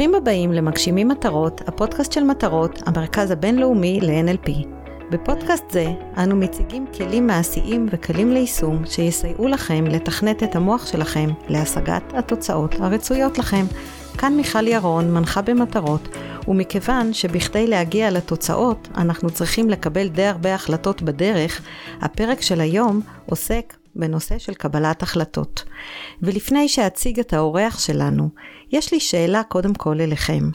ברוכים הבאים למגשימים מטרות, הפודקאסט של מטרות, המרכז הבינלאומי ל-NLP. בפודקאסט זה אנו מציגים כלים מעשיים וקלים ליישום שיסייעו לכם לתכנת את המוח שלכם להשגת התוצאות הרצויות לכם. כאן מיכל ירון, מנחה במטרות, ומכיוון שבכדי להגיע לתוצאות אנחנו צריכים לקבל די הרבה החלטות בדרך, הפרק של היום עוסק בנושא של קבלת החלטות. ולפני שאציג את האורח שלנו, יש לי שאלה קודם כל אליכם.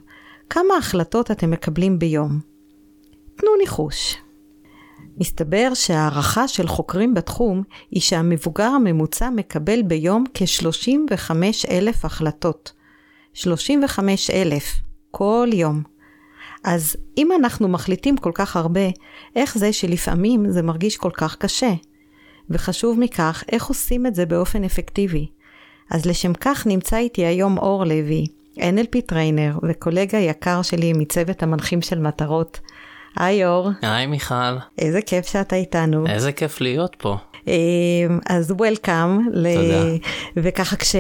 כמה החלטות אתם מקבלים ביום? תנו ניחוש. מסתבר שהערכה של חוקרים בתחום היא שהמבוגר הממוצע מקבל ביום כ-35 אלף החלטות. 35 אלף, כל יום. אז אם אנחנו מחליטים כל כך הרבה, איך זה שלפעמים זה מרגיש כל כך קשה? וחשוב מכך, איך עושים את זה באופן אפקטיבי? אז לשם כך נמצא איתי היום אור לוי, NLP trainer וקולגה יקר שלי מצוות המנחים של מטרות. היי אור. היי מיכל. איזה כיף שאתה איתנו. איזה כיף להיות פה. אמ, אז welcome. תודה. וככה כש...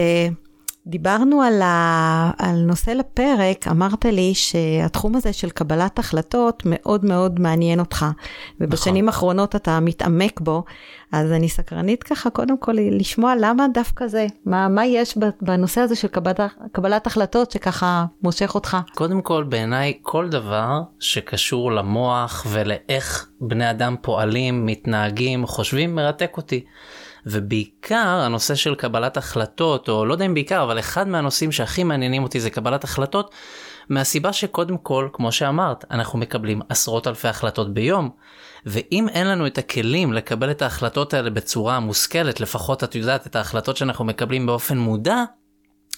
דיברנו על, ה... על נושא לפרק, אמרת לי שהתחום הזה של קבלת החלטות מאוד מאוד מעניין אותך, ובשנים נכון. האחרונות אתה מתעמק בו, אז אני סקרנית ככה קודם כל לשמוע למה דווקא זה, מה, מה יש בנושא הזה של קבלת, קבלת החלטות שככה מושך אותך? קודם כל בעיניי כל דבר שקשור למוח ולאיך בני אדם פועלים, מתנהגים, חושבים, מרתק אותי. ובעיקר הנושא של קבלת החלטות, או לא יודע אם בעיקר, אבל אחד מהנושאים שהכי מעניינים אותי זה קבלת החלטות, מהסיבה שקודם כל, כמו שאמרת, אנחנו מקבלים עשרות אלפי החלטות ביום, ואם אין לנו את הכלים לקבל את ההחלטות האלה בצורה מושכלת, לפחות את יודעת, את ההחלטות שאנחנו מקבלים באופן מודע,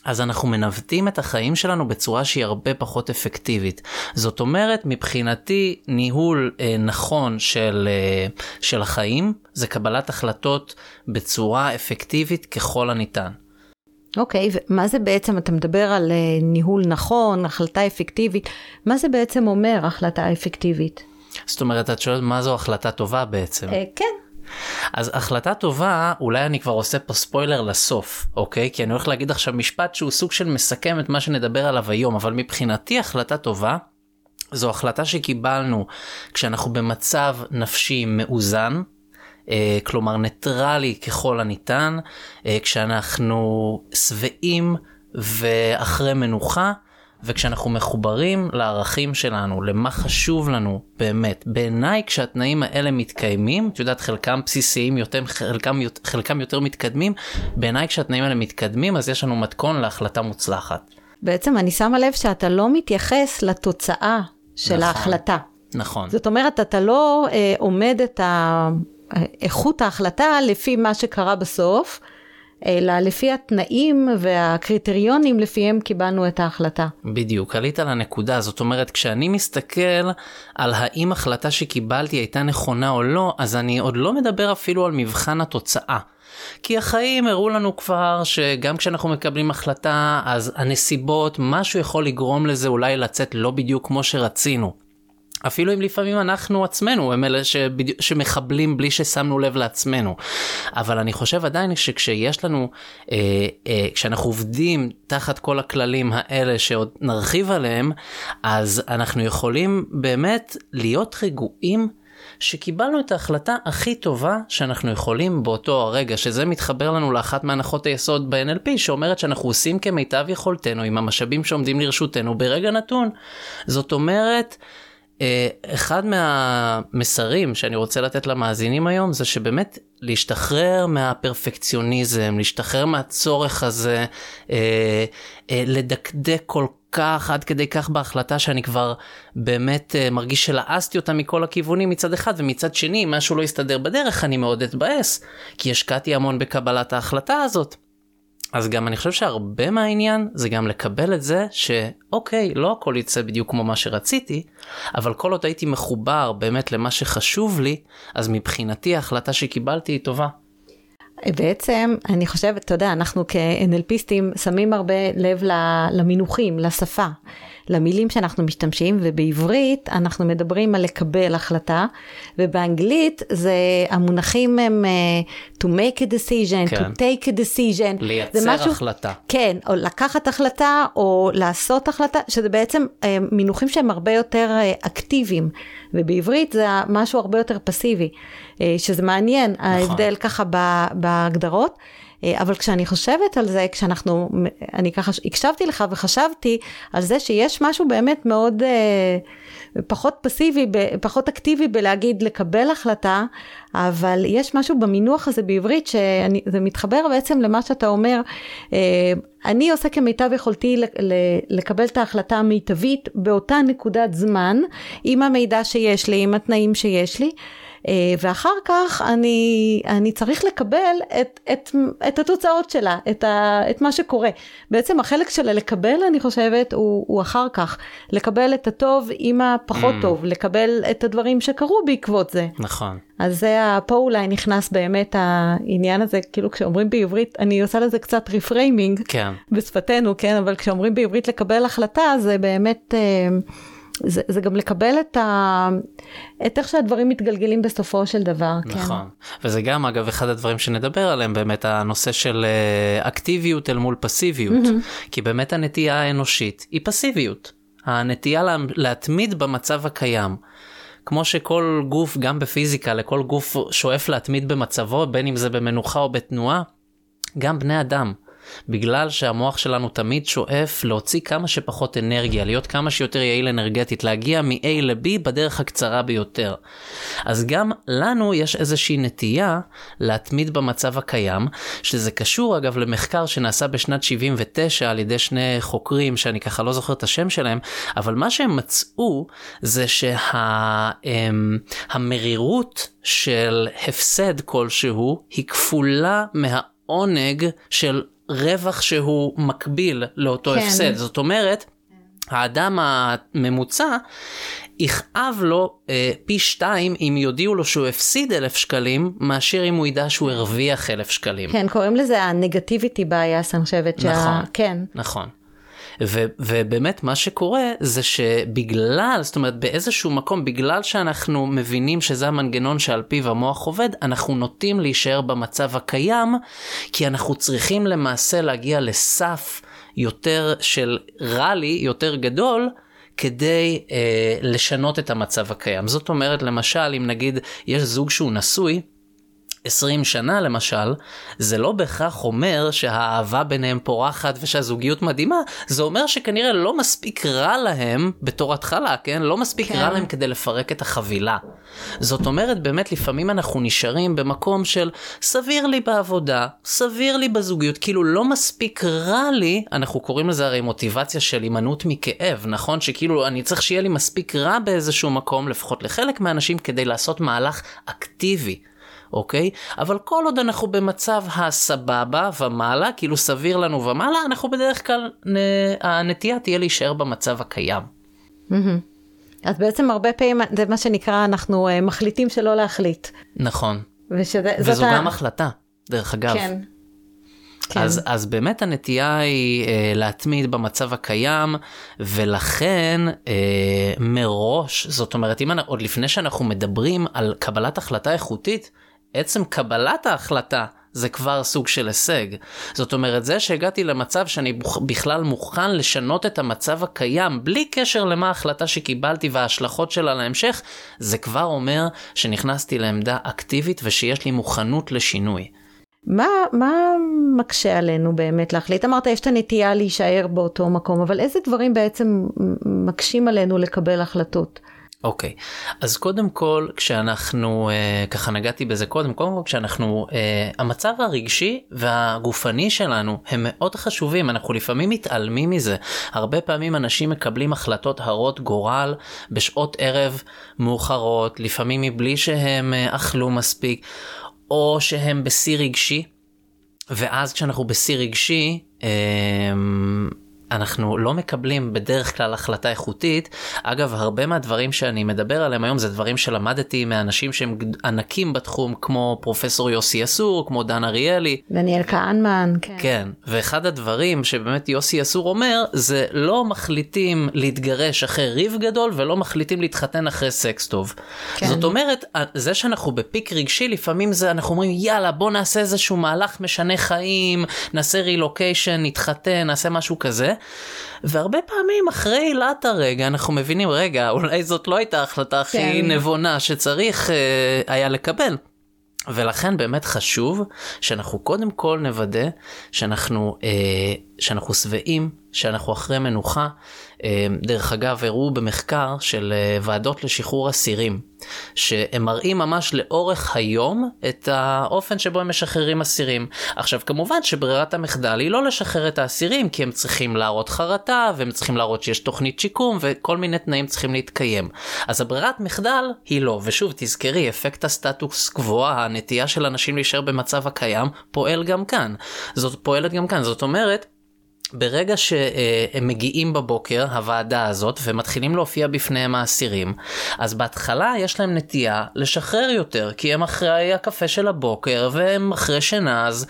אז אנחנו מנווטים את החיים שלנו בצורה שהיא הרבה פחות אפקטיבית. זאת אומרת, מבחינתי, ניהול אה, נכון של, אה, של החיים זה קבלת החלטות בצורה אפקטיבית ככל הניתן. אוקיי, okay, ומה זה בעצם, אתה מדבר על uh, ניהול נכון, החלטה אפקטיבית, מה זה בעצם אומר החלטה אפקטיבית? זאת אומרת, את שואלת מה זו החלטה טובה בעצם? Uh, כן. אז החלטה טובה, אולי אני כבר עושה פה ספוילר לסוף, אוקיי? כי אני הולך להגיד עכשיו משפט שהוא סוג של מסכם את מה שנדבר עליו היום, אבל מבחינתי החלטה טובה זו החלטה שקיבלנו כשאנחנו במצב נפשי מאוזן, אה, כלומר ניטרלי ככל הניתן, אה, כשאנחנו שבעים ואחרי מנוחה, וכשאנחנו מחוברים לערכים שלנו, למה חשוב לנו באמת, בעיניי כשהתנאים האלה מתקיימים, את יודעת חלקם בסיסיים יותר, חלקם, חלקם יותר מתקדמים, בעיניי כשהתנאים האלה מתקדמים אז יש לנו מתכון להחלטה מוצלחת. בעצם אני שמה לב שאתה לא מתייחס לתוצאה של נכון, ההחלטה. נכון. זאת אומרת, אתה לא אה, עומד את ה... איכות ההחלטה לפי מה שקרה בסוף, אלא לפי התנאים והקריטריונים לפיהם קיבלנו את ההחלטה. בדיוק, עלית על הנקודה, זאת אומרת, כשאני מסתכל על האם החלטה שקיבלתי הייתה נכונה או לא, אז אני עוד לא מדבר אפילו על מבחן התוצאה. כי החיים הראו לנו כבר שגם כשאנחנו מקבלים החלטה, אז הנסיבות, משהו יכול לגרום לזה אולי לצאת לא בדיוק כמו שרצינו. אפילו אם לפעמים אנחנו עצמנו הם אלה שבדי... שמחבלים בלי ששמנו לב לעצמנו. אבל אני חושב עדיין שכשיש לנו, אה, אה, כשאנחנו עובדים תחת כל הכללים האלה שעוד נרחיב עליהם, אז אנחנו יכולים באמת להיות רגועים. שקיבלנו את ההחלטה הכי טובה שאנחנו יכולים באותו הרגע, שזה מתחבר לנו לאחת מהנחות היסוד ב-NLP, שאומרת שאנחנו עושים כמיטב יכולתנו עם המשאבים שעומדים לרשותנו ברגע נתון. זאת אומרת, אחד מהמסרים שאני רוצה לתת למאזינים היום זה שבאמת להשתחרר מהפרפקציוניזם, להשתחרר מהצורך הזה, אה, אה, לדקדק כל כך עד כדי כך בהחלטה שאני כבר באמת מרגיש שלעסתי אותה מכל הכיוונים מצד אחד ומצד שני משהו לא יסתדר בדרך אני מאוד אתבאס כי השקעתי המון בקבלת ההחלטה הזאת. אז גם אני חושב שהרבה מהעניין זה גם לקבל את זה שאוקיי, לא הכל יצא בדיוק כמו מה שרציתי, אבל כל עוד הייתי מחובר באמת למה שחשוב לי, אז מבחינתי ההחלטה שקיבלתי היא טובה. בעצם, אני חושבת, אתה יודע, אנחנו כ-NLPיסטים שמים הרבה לב למינוחים, לשפה. למילים שאנחנו משתמשים, ובעברית אנחנו מדברים על לקבל החלטה, ובאנגלית זה, המונחים הם uh, to make a decision, כן. to take a decision. לייצר משהו, החלטה. כן, או לקחת החלטה, או לעשות החלטה, שזה בעצם uh, מינוחים שהם הרבה יותר uh, אקטיביים, ובעברית זה משהו הרבה יותר פסיבי, uh, שזה מעניין, נכון. ההבדל ככה בהגדרות. אה, אבל כשאני חושבת על זה, כשאנחנו, אני ככה הקשבתי לך וחשבתי על זה שיש משהו באמת מאוד אה, פחות פסיבי, פחות אקטיבי בלהגיד לקבל החלטה, אבל יש משהו במינוח הזה בעברית שזה מתחבר בעצם למה שאתה אומר. אה, אני עושה כמיטב יכולתי לקבל את ההחלטה המיטבית באותה נקודת זמן, עם המידע שיש לי, עם התנאים שיש לי. אה, ואחר כך אני, אני צריך לקבל את, את, את התוצאות שלה, את, ה, את מה שקורה. בעצם החלק של לקבל, אני חושבת, הוא, הוא אחר כך. לקבל את הטוב עם הפחות mm. טוב, לקבל את הדברים שקרו בעקבות זה. נכון. אז זה, פה אולי נכנס באמת העניין הזה, כאילו כשאומרים בעברית, אני עושה לזה קצת reframing, כן. בשפתנו, כן, אבל כשאומרים בעברית לקבל החלטה, זה באמת... אה, זה, זה גם לקבל את, ה, את איך שהדברים מתגלגלים בסופו של דבר. כן. נכון, כן. וזה גם אגב אחד הדברים שנדבר עליהם באמת הנושא של אה, אקטיביות אל מול פסיביות, mm-hmm. כי באמת הנטייה האנושית היא פסיביות, הנטייה לה, להתמיד במצב הקיים. כמו שכל גוף, גם בפיזיקה, לכל גוף שואף להתמיד במצבו, בין אם זה במנוחה או בתנועה, גם בני אדם. בגלל שהמוח שלנו תמיד שואף להוציא כמה שפחות אנרגיה, להיות כמה שיותר יעיל אנרגטית, להגיע מ-A ל-B בדרך הקצרה ביותר. אז גם לנו יש איזושהי נטייה להתמיד במצב הקיים, שזה קשור אגב למחקר שנעשה בשנת 79 על ידי שני חוקרים שאני ככה לא זוכר את השם שלהם, אבל מה שהם מצאו זה שהמרירות שה... של הפסד כלשהו היא כפולה מהעונג של רווח שהוא מקביל לאותו כן. הפסד. זאת אומרת, האדם הממוצע יכאב לו אה, פי שתיים אם יודיעו לו שהוא הפסיד אלף שקלים, מאשר אם הוא ידע שהוא הרוויח אלף שקלים. כן, קוראים לזה הנגטיביטי בייס, אני חושבת. נכון, שה... כן. נכון. ו- ובאמת מה שקורה זה שבגלל, זאת אומרת באיזשהו מקום, בגלל שאנחנו מבינים שזה המנגנון שעל פיו המוח עובד, אנחנו נוטים להישאר במצב הקיים, כי אנחנו צריכים למעשה להגיע לסף יותר של ראלי, יותר גדול, כדי אה, לשנות את המצב הקיים. זאת אומרת, למשל, אם נגיד יש זוג שהוא נשוי, 20 שנה למשל, זה לא בהכרח אומר שהאהבה ביניהם פורחת ושהזוגיות מדהימה, זה אומר שכנראה לא מספיק רע להם בתור התחלה, כן? לא מספיק כן. רע להם כדי לפרק את החבילה. זאת אומרת, באמת לפעמים אנחנו נשארים במקום של סביר לי בעבודה, סביר לי בזוגיות, כאילו לא מספיק רע לי, אנחנו קוראים לזה הרי מוטיבציה של הימנעות מכאב, נכון? שכאילו אני צריך שיהיה לי מספיק רע באיזשהו מקום, לפחות לחלק מהאנשים, כדי לעשות מהלך אקטיבי. אוקיי? אבל כל עוד אנחנו במצב הסבבה ומעלה, כאילו סביר לנו ומעלה, אנחנו בדרך כלל, הנטייה תהיה להישאר במצב הקיים. אז בעצם הרבה פעמים זה מה שנקרא, אנחנו אה, מחליטים שלא להחליט. נכון. ושזה, וזו גם ה... החלטה, דרך אגב. כן. כן. אז, אז באמת הנטייה היא אה, להתמיד במצב הקיים, ולכן אה, מראש, זאת אומרת, אם, עוד לפני שאנחנו מדברים על קבלת החלטה איכותית, עצם קבלת ההחלטה זה כבר סוג של הישג. זאת אומרת, זה שהגעתי למצב שאני בכלל מוכן לשנות את המצב הקיים, בלי קשר למה ההחלטה שקיבלתי וההשלכות שלה להמשך, זה כבר אומר שנכנסתי לעמדה אקטיבית ושיש לי מוכנות לשינוי. מה, מה מקשה עלינו באמת להחליט? אמרת, יש את הנטייה להישאר באותו מקום, אבל איזה דברים בעצם מקשים עלינו לקבל החלטות? אוקיי, okay. אז קודם כל כשאנחנו, uh, ככה נגעתי בזה קודם, קודם כל כשאנחנו, uh, המצב הרגשי והגופני שלנו הם מאוד חשובים, אנחנו לפעמים מתעלמים מזה. הרבה פעמים אנשים מקבלים החלטות הרות גורל בשעות ערב מאוחרות, לפעמים מבלי שהם uh, אכלו מספיק, או שהם בשיא רגשי, ואז כשאנחנו בשיא רגשי, uh, אנחנו לא מקבלים בדרך כלל החלטה איכותית. אגב, הרבה מהדברים שאני מדבר עליהם היום זה דברים שלמדתי מאנשים שהם ענקים בתחום, כמו פרופסור יוסי אסור, כמו דן אריאלי. דניאל כהנמן, כן. כן, ואחד הדברים שבאמת יוסי אסור אומר, זה לא מחליטים להתגרש אחרי ריב גדול ולא מחליטים להתחתן אחרי סקס טוב. כן. זאת אומרת, זה שאנחנו בפיק רגשי, לפעמים זה אנחנו אומרים, יאללה, בוא נעשה איזשהו מהלך משנה חיים, נעשה רילוקיישן, נתחתן, נעשה משהו כזה. והרבה פעמים אחרי עילת הרגע אנחנו מבינים, רגע, אולי זאת לא הייתה ההחלטה הכי כן. נבונה שצריך אה, היה לקבל. ולכן באמת חשוב שאנחנו קודם כל נוודא שאנחנו, אה, שאנחנו שבעים, שאנחנו אחרי מנוחה. אה, דרך אגב, הראו במחקר של אה, ועדות לשחרור אסירים, שהם מראים ממש לאורך היום את האופן שבו הם משחררים אסירים. עכשיו, כמובן שברירת המחדל היא לא לשחרר את האסירים, כי הם צריכים להראות חרטה, והם צריכים להראות שיש תוכנית שיקום, וכל מיני תנאים צריכים להתקיים. אז הברירת מחדל היא לא. ושוב, תזכרי, אפקט הסטטוס קבועה, הנטייה של אנשים להישאר במצב הקיים, פועל גם כאן. זאת פועלת גם כאן. זאת אומרת, ברגע שהם מגיעים בבוקר, הוועדה הזאת, ומתחילים להופיע בפניהם האסירים, אז בהתחלה יש להם נטייה לשחרר יותר, כי הם אחרי הקפה של הבוקר, והם אחרי שינה, אז...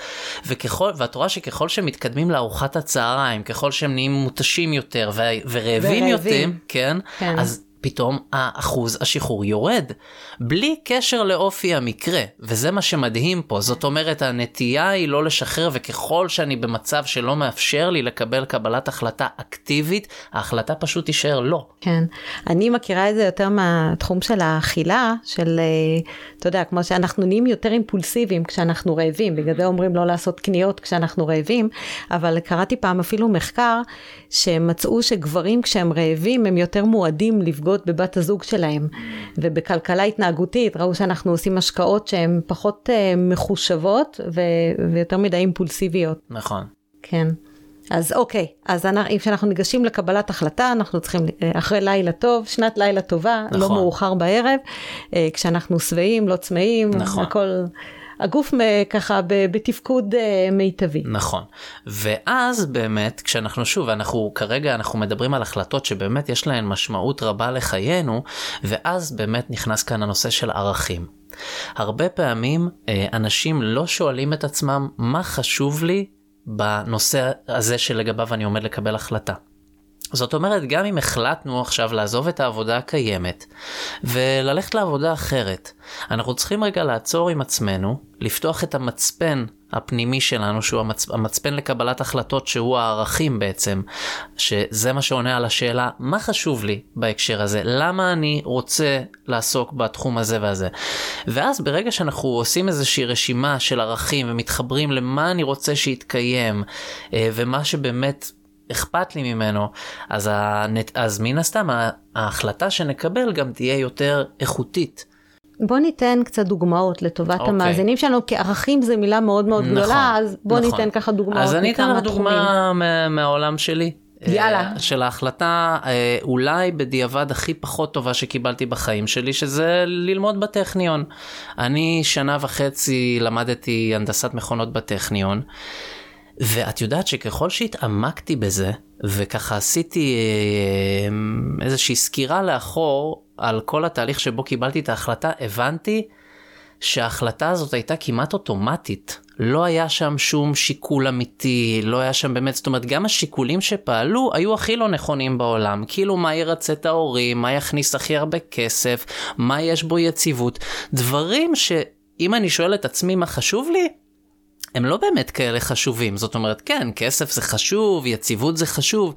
וככל, ואת רואה שככל שהם מתקדמים לארוחת הצהריים, ככל שהם נהיים מותשים יותר ו... ורעבים יותר, כן, כן, אז פתאום האחוז השחרור יורד, בלי קשר לאופי המקרה, וזה מה שמדהים פה, זאת אומרת הנטייה היא לא לשחרר, וככל שאני במצב שלא מאפשר לי לקבל קבלת החלטה אקטיבית, ההחלטה פשוט תישאר לא. כן, אני מכירה את זה יותר מהתחום של האכילה, של, אה, אתה יודע, כמו שאנחנו נהיים יותר אימפולסיביים כשאנחנו רעבים, בגלל זה אומרים לא לעשות קניות כשאנחנו רעבים, אבל קראתי פעם אפילו מחקר, שמצאו שגברים כשהם רעבים הם יותר מועדים לפגוע בבת הזוג שלהם. ובכלכלה התנהגותית ראו שאנחנו עושים השקעות שהן פחות uh, מחושבות ו- ויותר מדי אימפולסיביות. נכון. כן. אז אוקיי, אז כשאנחנו ניגשים לקבלת החלטה, אנחנו צריכים, אה, אחרי לילה טוב, שנת לילה טובה, לא נכון. לא מאוחר בערב, אה, כשאנחנו שבעים, לא צמאים, נכון. הכל... הגוף ככה בתפקוד אה, מיטבי. נכון. ואז באמת, כשאנחנו שוב, אנחנו כרגע אנחנו מדברים על החלטות שבאמת יש להן משמעות רבה לחיינו, ואז באמת נכנס כאן הנושא של ערכים. הרבה פעמים אה, אנשים לא שואלים את עצמם מה חשוב לי בנושא הזה שלגביו אני עומד לקבל החלטה. זאת אומרת, גם אם החלטנו עכשיו לעזוב את העבודה הקיימת וללכת לעבודה אחרת, אנחנו צריכים רגע לעצור עם עצמנו, לפתוח את המצפן הפנימי שלנו, שהוא המצ... המצפן לקבלת החלטות, שהוא הערכים בעצם, שזה מה שעונה על השאלה, מה חשוב לי בהקשר הזה? למה אני רוצה לעסוק בתחום הזה והזה? ואז ברגע שאנחנו עושים איזושהי רשימה של ערכים ומתחברים למה אני רוצה שיתקיים, אה, ומה שבאמת אכפת לי ממנו, אז, הנת... אז מן הסתם ההחלטה שנקבל גם תהיה יותר איכותית. בוא ניתן קצת דוגמאות לטובת okay. אוקיי. המאזינים שלנו, כי ערכים זה מילה מאוד מאוד נכון, גדולה, אז בוא נכון. ניתן ככה דוגמאות אז אני אתן לך דוגמה מה, מהעולם שלי. יאללה. אה, של ההחלטה אה, אולי בדיעבד הכי פחות טובה שקיבלתי בחיים שלי, שזה ללמוד בטכניון. אני שנה וחצי למדתי הנדסת מכונות בטכניון. ואת יודעת שככל שהתעמקתי בזה, וככה עשיתי אה, איזושהי סקירה לאחור על כל התהליך שבו קיבלתי את ההחלטה, הבנתי שההחלטה הזאת הייתה כמעט אוטומטית. לא היה שם שום שיקול אמיתי, לא היה שם באמת, זאת אומרת, גם השיקולים שפעלו היו הכי לא נכונים בעולם. כאילו, מה ירצה את ההורים, מה יכניס הכי הרבה כסף, מה יש בו יציבות. דברים שאם אני שואל את עצמי מה חשוב לי, הם לא באמת כאלה חשובים. זאת אומרת, כן, כסף זה חשוב, יציבות זה חשוב,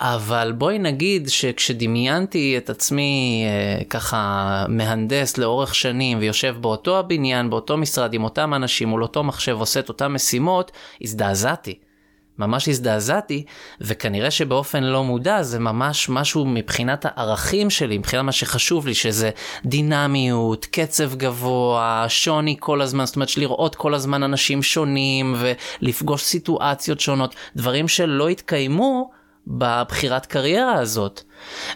אבל בואי נגיד שכשדמיינתי את עצמי אה, ככה מהנדס לאורך שנים ויושב באותו הבניין, באותו משרד עם אותם אנשים מול אותו מחשב עושה את אותם משימות, הזדעזעתי. ממש הזדעזעתי, וכנראה שבאופן לא מודע זה ממש משהו מבחינת הערכים שלי, מבחינת מה שחשוב לי, שזה דינמיות, קצב גבוה, שוני כל הזמן, זאת אומרת לראות כל הזמן אנשים שונים ולפגוש סיטואציות שונות, דברים שלא התקיימו בבחירת קריירה הזאת.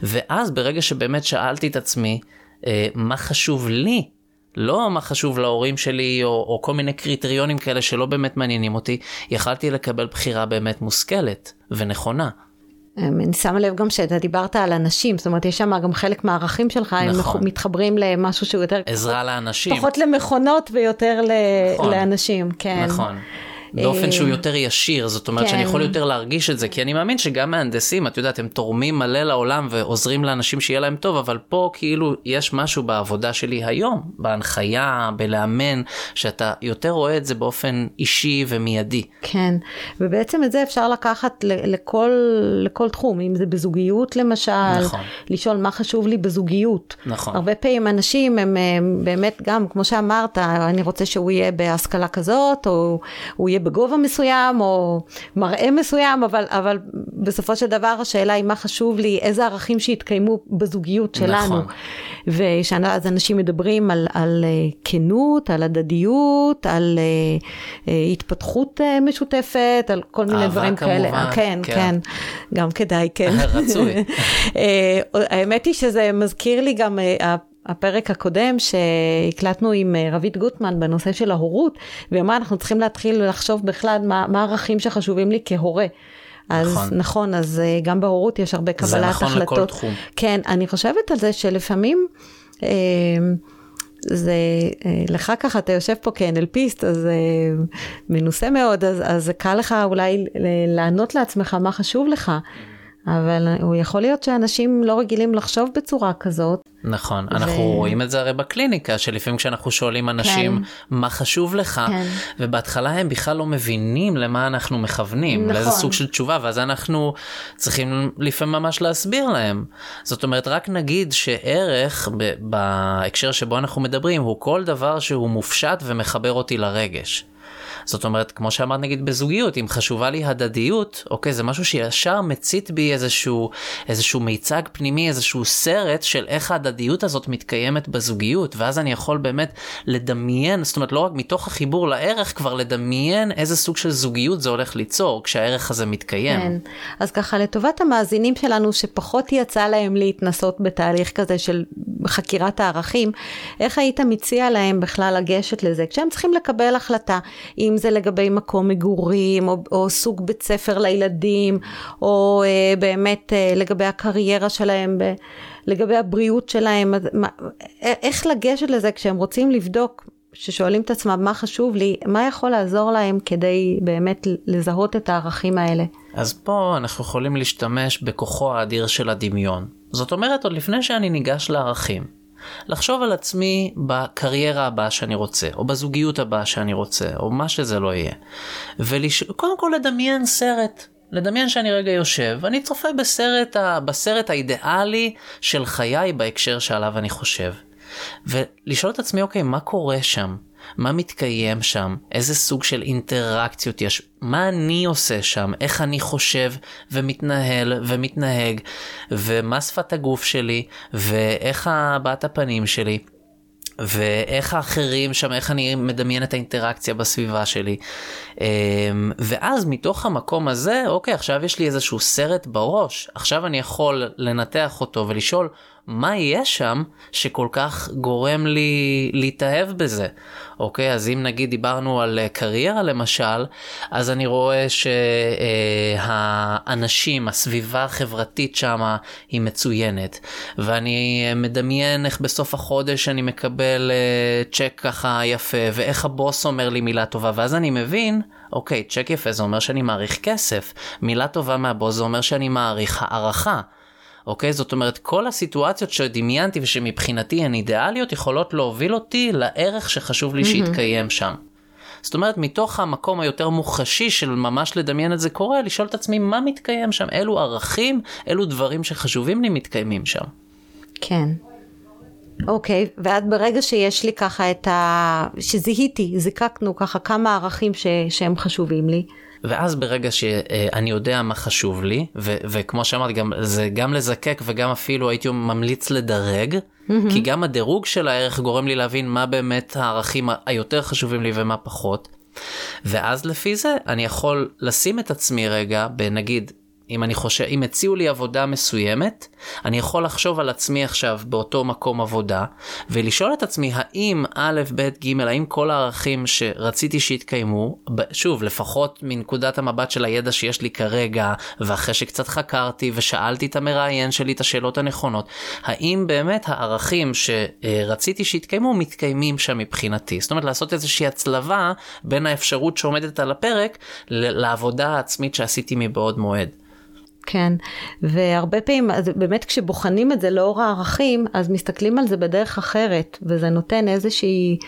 ואז ברגע שבאמת שאלתי את עצמי, אה, מה חשוב לי לא מה חשוב להורים שלי או, או כל מיני קריטריונים כאלה שלא באמת מעניינים אותי, יכלתי לקבל בחירה באמת מושכלת ונכונה. אמ, אני שמה לב גם שאתה דיברת על אנשים, זאת אומרת יש שם גם חלק מהערכים שלך, נכון. הם מתחברים למשהו שהוא יותר... עזרה לאנשים. פחות למכונות ויותר נכון. לאנשים, כן. נכון. באופן שהוא אה, יותר ישיר, זאת אומרת כן. שאני יכול יותר להרגיש את זה, כי אני מאמין שגם מהנדסים, את יודעת, הם תורמים מלא לעולם ועוזרים לאנשים שיהיה להם טוב, אבל פה כאילו יש משהו בעבודה שלי היום, בהנחיה, בלאמן, שאתה יותר רואה את זה באופן אישי ומיידי. כן, ובעצם את זה אפשר לקחת לכל, לכל תחום, אם זה בזוגיות למשל, נכון. לשאול מה חשוב לי בזוגיות. נכון. הרבה פעמים אנשים הם, הם באמת גם, כמו שאמרת, אני רוצה שהוא יהיה בהשכלה כזאת, או הוא יהיה בגובה מסוים או מראה מסוים, אבל, אבל בסופו של דבר השאלה היא מה חשוב לי, איזה ערכים שיתקיימו בזוגיות שלנו. נכון. ואז אנשים מדברים על, על אה, כנות, על הדדיות, על uh, uh, התפתחות uh, משותפת, על כל מיני דברים כמובן, כאלה. כן, כן, כן, גם כדאי, כן. רצוי. האמת היא שזה מזכיר לי גם... הפרק הקודם שהקלטנו עם אה, רבית גוטמן בנושא של ההורות, והיא אמרה אנחנו צריכים להתחיל לחשוב בכלל מה, מה הערכים שחשובים לי כהורה. אז נכון, נכון אז אה, גם בהורות יש הרבה קבלת החלטות. זה נכון החלטות. לכל תחום. כן, אני חושבת על זה שלפעמים, אה, זה, לך ככה, אתה יושב פה כ-NLPיסט, אז מנוסה מאוד, אז, אז קל לך אולי לענות לעצמך מה חשוב לך. אבל הוא יכול להיות שאנשים לא רגילים לחשוב בצורה כזאת. נכון, ו... אנחנו רואים את זה הרי בקליניקה, שלפעמים כשאנחנו שואלים אנשים כן. מה חשוב לך, כן. ובהתחלה הם בכלל לא מבינים למה אנחנו מכוונים, נכון. לאיזה סוג של תשובה, ואז אנחנו צריכים לפעמים ממש להסביר להם. זאת אומרת, רק נגיד שערך, בהקשר שבו אנחנו מדברים, הוא כל דבר שהוא מופשט ומחבר אותי לרגש. זאת אומרת, כמו שאמרת נגיד בזוגיות, אם חשובה לי הדדיות, אוקיי, זה משהו שישר מצית בי איזשהו, איזשהו מיצג פנימי, איזשהו סרט של איך ההדדיות הזאת מתקיימת בזוגיות, ואז אני יכול באמת לדמיין, זאת אומרת, לא רק מתוך החיבור לערך, כבר לדמיין איזה סוג של זוגיות זה הולך ליצור, כשהערך הזה מתקיים. כן, אז ככה, לטובת המאזינים שלנו, שפחות יצא להם להתנסות בתהליך כזה של חקירת הערכים, איך היית מציע להם בכלל לגשת לזה, כשהם צריכים לקבל החלטה, אם אם זה לגבי מקום מגורים, או, או סוג בית ספר לילדים, או אה, באמת אה, לגבי הקריירה שלהם, ב, לגבי הבריאות שלהם, מה, איך לגשת לזה כשהם רוצים לבדוק, ששואלים את עצמם מה חשוב לי, מה יכול לעזור להם כדי באמת לזהות את הערכים האלה. אז פה אנחנו יכולים להשתמש בכוחו האדיר של הדמיון. זאת אומרת, עוד לפני שאני ניגש לערכים, לחשוב על עצמי בקריירה הבאה שאני רוצה, או בזוגיות הבאה שאני רוצה, או מה שזה לא יהיה. וקודם כל לדמיין סרט. לדמיין שאני רגע יושב ואני צופה בסרט, ה... בסרט האידיאלי של חיי בהקשר שעליו אני חושב. ולשאול את עצמי, אוקיי, מה קורה שם? מה מתקיים שם, איזה סוג של אינטראקציות יש, מה אני עושה שם, איך אני חושב ומתנהל ומתנהג, ומה שפת הגוף שלי, ואיך הבעת הפנים שלי. ואיך האחרים שם, איך אני מדמיין את האינטראקציה בסביבה שלי. אמ, ואז מתוך המקום הזה, אוקיי, עכשיו יש לי איזשהו סרט בראש, עכשיו אני יכול לנתח אותו ולשאול, מה יש שם שכל כך גורם לי להתאהב בזה? אוקיי, אז אם נגיד דיברנו על אה, קריירה למשל, אז אני רואה שהאנשים, הסביבה החברתית שם היא מצוינת, ואני אה, מדמיין איך בסוף החודש אני מקבל אה, צ'ק ככה יפה, ואיך הבוס אומר לי מילה טובה, ואז אני מבין, אוקיי, צ'ק יפה זה אומר שאני מעריך כסף, מילה טובה מהבוס זה אומר שאני מעריך הערכה. אוקיי? זאת אומרת, כל הסיטואציות שדמיינתי ושמבחינתי הן אידיאליות יכולות להוביל אותי לערך שחשוב לי mm-hmm. שיתקיים שם. זאת אומרת, מתוך המקום היותר מוחשי של ממש לדמיין את זה קורה, לשאול את עצמי מה מתקיים שם, אילו ערכים, אילו דברים שחשובים לי מתקיימים שם. כן. אוקיי, ואת ברגע שיש לי ככה את ה... שזיהיתי, זיקקנו ככה כמה ערכים ש... שהם חשובים לי, ואז ברגע שאני יודע מה חשוב לי, ו- וכמו שאמרתי, גם, זה גם לזקק וגם אפילו הייתי ממליץ לדרג, mm-hmm. כי גם הדירוג של הערך גורם לי להבין מה באמת הערכים היותר חשובים לי ומה פחות. ואז לפי זה אני יכול לשים את עצמי רגע בנגיד אם אני חושב, אם הציעו לי עבודה מסוימת, אני יכול לחשוב על עצמי עכשיו באותו מקום עבודה, ולשאול את עצמי האם א', ב', ג', האם כל הערכים שרציתי שיתקיימו, שוב, לפחות מנקודת המבט של הידע שיש לי כרגע, ואחרי שקצת חקרתי ושאלתי את המראיין שלי את השאלות הנכונות, האם באמת הערכים שרציתי שיתקיימו מתקיימים שם מבחינתי. זאת אומרת, לעשות איזושהי הצלבה בין האפשרות שעומדת על הפרק לעבודה העצמית שעשיתי מבעוד מועד. כן, והרבה פעמים, אז באמת כשבוחנים את זה לאור הערכים, אז מסתכלים על זה בדרך אחרת, וזה נותן איזושהי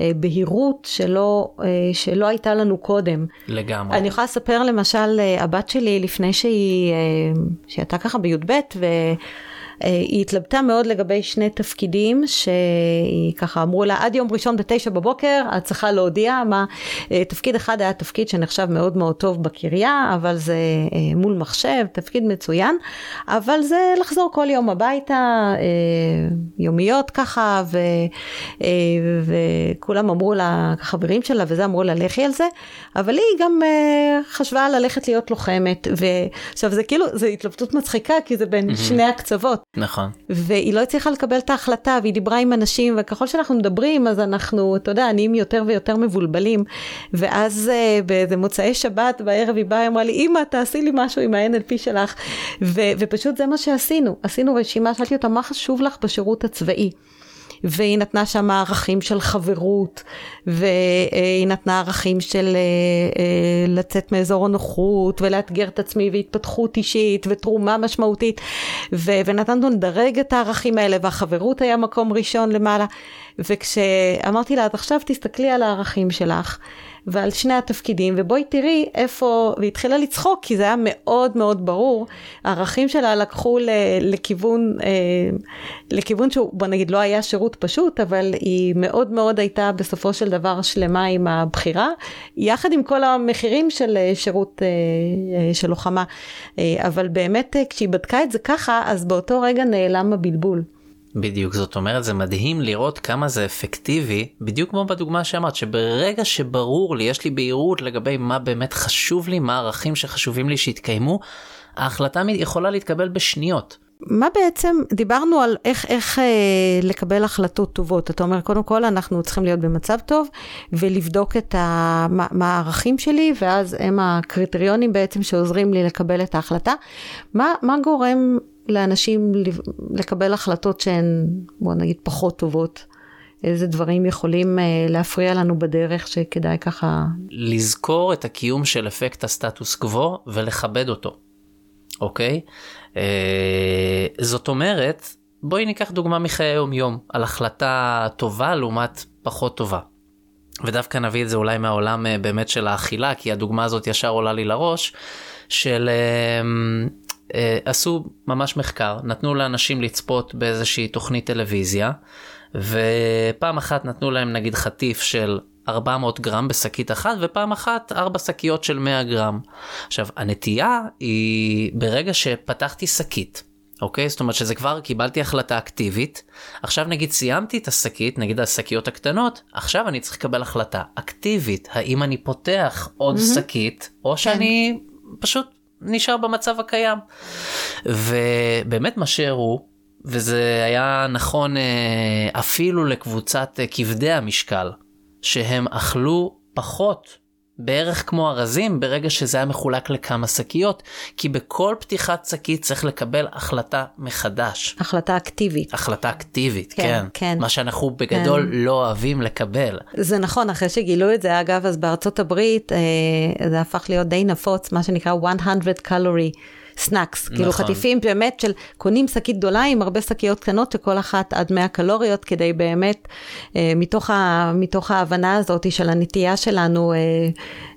אה, בהירות שלא, אה, שלא הייתה לנו קודם. לגמרי. אני יכולה לספר למשל, אה, הבת שלי לפני שהיא, שהיא הייתה ככה בי"ב, ו... אה, היא התלבטה מאוד לגבי שני תפקידים שהיא ככה אמרו לה עד יום ראשון בתשע בבוקר את צריכה להודיע מה אה, תפקיד אחד היה תפקיד שנחשב מאוד מאוד טוב בקריה אבל זה אה, מול מחשב תפקיד מצוין אבל זה לחזור כל יום הביתה יומיות ככה ו, וכולם אמרו לה חברים שלה וזה אמרו לה לכי על זה אבל היא גם חשבה ללכת להיות לוחמת ועכשיו זה כאילו זה התלבטות מצחיקה כי זה בין שני הקצוות. נכון. והיא לא הצליחה לקבל את ההחלטה, והיא דיברה עם אנשים, וככל שאנחנו מדברים, אז אנחנו, אתה יודע, נהיים יותר ויותר מבולבלים. ואז uh, באיזה מוצאי שבת בערב היא באה, היא אמרה לי, אמא, תעשי לי משהו עם ה-NLP שלך. ו- ופשוט זה מה שעשינו. עשינו רשימה, שאלתי אותה, מה חשוב לך בשירות הצבאי? והיא נתנה שם ערכים של חברות, והיא נתנה ערכים של אה, אה, לצאת מאזור הנוחות, ולאתגר את עצמי, והתפתחות אישית, ותרומה משמעותית, ונתנו לדרג את הערכים האלה, והחברות היה מקום ראשון למעלה. וכשאמרתי לה, אז עכשיו תסתכלי על הערכים שלך. ועל שני התפקידים, ובואי תראי איפה, והיא התחילה לצחוק, כי זה היה מאוד מאוד ברור, הערכים שלה לקחו לכיוון, אה, לכיוון שהוא, בוא נגיד, לא היה שירות פשוט, אבל היא מאוד מאוד הייתה בסופו של דבר שלמה עם הבחירה, יחד עם כל המחירים של אה, שירות אה, של לוחמה. אבל באמת, כשהיא בדקה את זה ככה, אז באותו רגע נעלם הבלבול. בדיוק, זאת אומרת זה מדהים לראות כמה זה אפקטיבי, בדיוק כמו בדוגמה שאמרת, שברגע שברור לי, יש לי בהירות לגבי מה באמת חשוב לי, מה הערכים שחשובים לי שיתקיימו, ההחלטה יכולה להתקבל בשניות. מה בעצם, דיברנו על איך, איך אה, לקבל החלטות טובות. אתה אומר, קודם כל אנחנו צריכים להיות במצב טוב ולבדוק את ה, מה, מה הערכים שלי, ואז הם הקריטריונים בעצם שעוזרים לי לקבל את ההחלטה. מה, מה גורם לאנשים לקבל החלטות שהן, בוא נגיד, פחות טובות. איזה דברים יכולים uh, להפריע לנו בדרך שכדאי ככה... לזכור את הקיום של אפקט הסטטוס קוו ולכבד אותו, אוקיי? Uh, זאת אומרת, בואי ניקח דוגמה מחיי היום יום על החלטה טובה לעומת פחות טובה. ודווקא נביא את זה אולי מהעולם uh, באמת של האכילה, כי הדוגמה הזאת ישר עולה לי לראש, של... אה, עשו ממש מחקר, נתנו לאנשים לצפות באיזושהי תוכנית טלוויזיה, ופעם אחת נתנו להם נגיד חטיף של 400 גרם בשקית אחת, ופעם אחת 4 שקיות של 100 גרם. עכשיו, הנטייה היא ברגע שפתחתי שקית, אוקיי? זאת אומרת שזה כבר קיבלתי החלטה אקטיבית, עכשיו נגיד סיימתי את השקית, נגיד השקיות הקטנות, עכשיו אני צריך לקבל החלטה אקטיבית, האם אני פותח עוד mm-hmm. שקית, או שאני פשוט נשאר במצב הקיים. ובאמת מה שהראו, וזה היה נכון אה, אפילו לקבוצת אה, כבדי המשקל, שהם אכלו פחות בערך כמו ארזים ברגע שזה היה מחולק לכמה שקיות, כי בכל פתיחת שקית צריך לקבל החלטה מחדש. החלטה אקטיבית. החלטה אקטיבית, כן. כן. כן. מה שאנחנו בגדול כן. לא אוהבים לקבל. זה נכון, אחרי שגילו את זה, אגב, אז בארצות הברית אה, זה הפך להיות די נפוץ, מה שנקרא 100 calorie. snacks, כאילו נכון. כאילו חטיפים באמת של קונים שקית גדולה עם הרבה שקיות קטנות שכל אחת עד 100 קלוריות, כדי באמת, אה, מתוך, ה, מתוך ההבנה הזאת של הנטייה שלנו אה,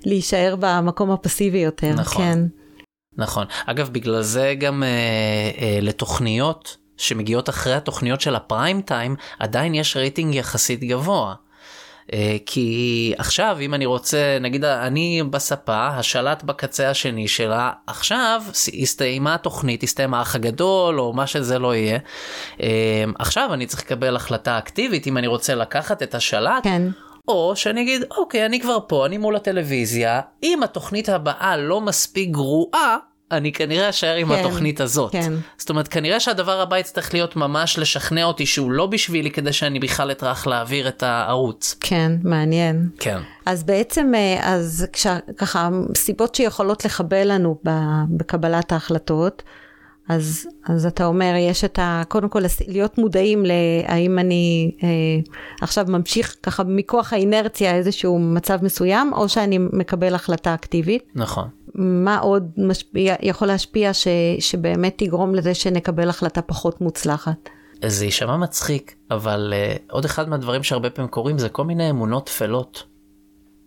להישאר במקום הפסיבי יותר, נכון. כן. נכון. אגב, בגלל זה גם אה, אה, לתוכניות שמגיעות אחרי התוכניות של הפריים טיים, עדיין יש רייטינג יחסית גבוה. אה, כי עכשיו אם אני רוצה נגיד אני בספה השלט בקצה השני שלה עכשיו הסתיימה התוכנית הסתיים האח הגדול או מה שזה לא יהיה אה, עכשיו אני צריך לקבל החלטה אקטיבית אם אני רוצה לקחת את השלט. כן. או שאני אגיד אוקיי אני כבר פה אני מול הטלוויזיה אם התוכנית הבאה לא מספיק גרועה אני כנראה אשאר עם כן, התוכנית הזאת. כן. זאת אומרת, כנראה שהדבר הבא יצטרך להיות ממש לשכנע אותי שהוא לא בשבילי כדי שאני בכלל אטרח להעביר את הערוץ. כן, מעניין. כן. אז בעצם, אה, אז ככה, סיבות שיכולות לחבל לנו בקבלת ההחלטות, אז, אז אתה אומר, יש את ה... קודם כל, להיות מודעים להאם אני אה, עכשיו ממשיך ככה מכוח האינרציה איזשהו מצב מסוים, או שאני מקבל החלטה אקטיבית. נכון. מה עוד משפיע, יכול להשפיע ש, שבאמת יגרום לזה שנקבל החלטה פחות מוצלחת? זה יישמע מצחיק, אבל uh, עוד אחד מהדברים שהרבה פעמים קורים זה כל מיני אמונות טפלות.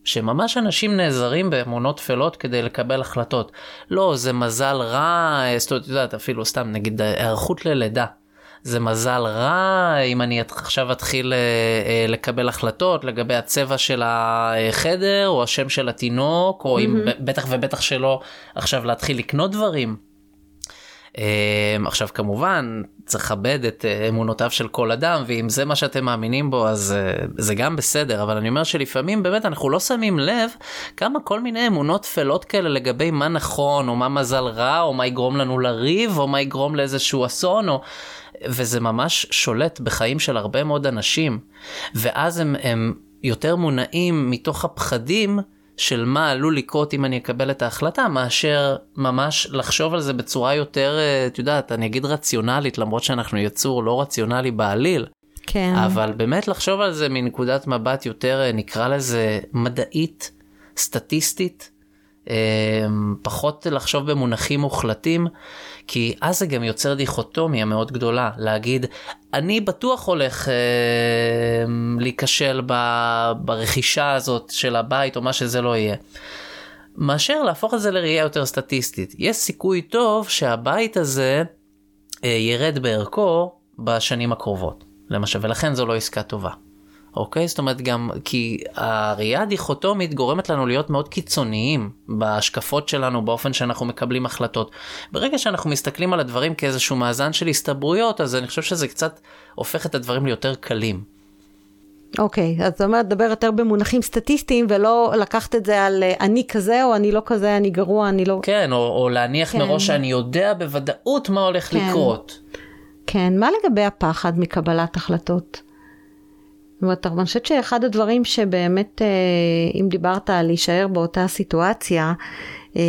שממש אנשים נעזרים באמונות טפלות כדי לקבל החלטות. לא, זה מזל רע, אה, זאת אומרת, אפילו סתם, נגיד, היערכות ללידה. זה מזל רע אם אני עכשיו אתחיל אה, אה, לקבל החלטות לגבי הצבע של החדר או השם של התינוק או אם בטח ובטח שלא עכשיו להתחיל לקנות דברים. אמ, עכשיו כמובן צריך לכבד את אה, אמונותיו של כל אדם ואם זה מה שאתם מאמינים בו אז זה גם בסדר אבל אני אומר שלפעמים באמת אנחנו לא שמים לב כמה כל מיני אמונות טפלות כאלה לגבי מה נכון או מה מזל רע או מה יגרום לנו לריב או מה יגרום לאיזשהו אסון או וזה ממש שולט בחיים של הרבה מאוד אנשים ואז הם, הם יותר מונעים מתוך הפחדים. של מה עלול לקרות אם אני אקבל את ההחלטה, מאשר ממש לחשוב על זה בצורה יותר, אה, את יודעת, אני אגיד רציונלית, למרות שאנחנו יצור לא רציונלי בעליל. כן. אבל באמת לחשוב על זה מנקודת מבט יותר, אה, נקרא לזה, מדעית, סטטיסטית, פחות לחשוב במונחים מוחלטים, כי אז זה גם יוצר דיכוטומיה מאוד גדולה, להגיד, אני בטוח הולך אה, להיכשל ברכישה הזאת של הבית או מה שזה לא יהיה. מאשר להפוך את זה לראייה יותר סטטיסטית. יש סיכוי טוב שהבית הזה אה, ירד בערכו בשנים הקרובות, למשל, ולכן זו לא עסקה טובה. אוקיי? זאת אומרת גם כי הראייה הדיכוטומית גורמת לנו להיות מאוד קיצוניים בהשקפות שלנו, באופן שאנחנו מקבלים החלטות. ברגע שאנחנו מסתכלים על הדברים כאיזשהו מאזן של הסתברויות, אז אני חושב שזה קצת הופך את הדברים ליותר קלים. אוקיי, okay, אז זאת אומרת, דבר יותר במונחים סטטיסטיים ולא לקחת את זה על אה, אני כזה או אני לא כזה, אני גרוע, אני לא... כן, או, או להניח כן. מראש שאני יודע בוודאות מה הולך כן. לקרות. כן, מה לגבי הפחד מקבלת החלטות? אומרת, אני חושבת שאחד הדברים שבאמת, אה, אם דיברת על להישאר באותה סיטואציה, אה,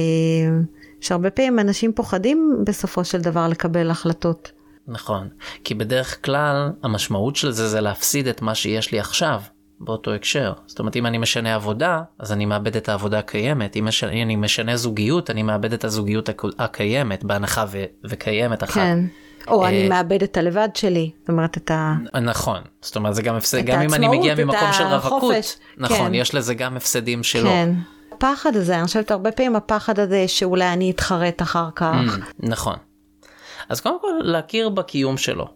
שהרבה פעמים אנשים פוחדים בסופו של דבר לקבל החלטות. נכון, כי בדרך כלל המשמעות של זה זה להפסיד את מה שיש לי עכשיו. באותו הקשר. זאת אומרת, אם אני משנה עבודה, אז אני מאבד את העבודה הקיימת. אם אני משנה זוגיות, אני מאבד את הזוגיות הקיימת, בהנחה ו- וקיימת אחת. כן. או אני אה, מאבד את הלבד שלי, זאת אומרת את ה... נכון, זאת אומרת זה גם הפסד, גם אם אני מגיע ממקום של רווקות, נכון, כן. יש לזה גם הפסדים שלו. כן. הפחד הזה, אני חושבת הרבה פעמים הפחד הזה שאולי אני אתחרט אחר כך. Mm, נכון. אז קודם כל להכיר בקיום שלו.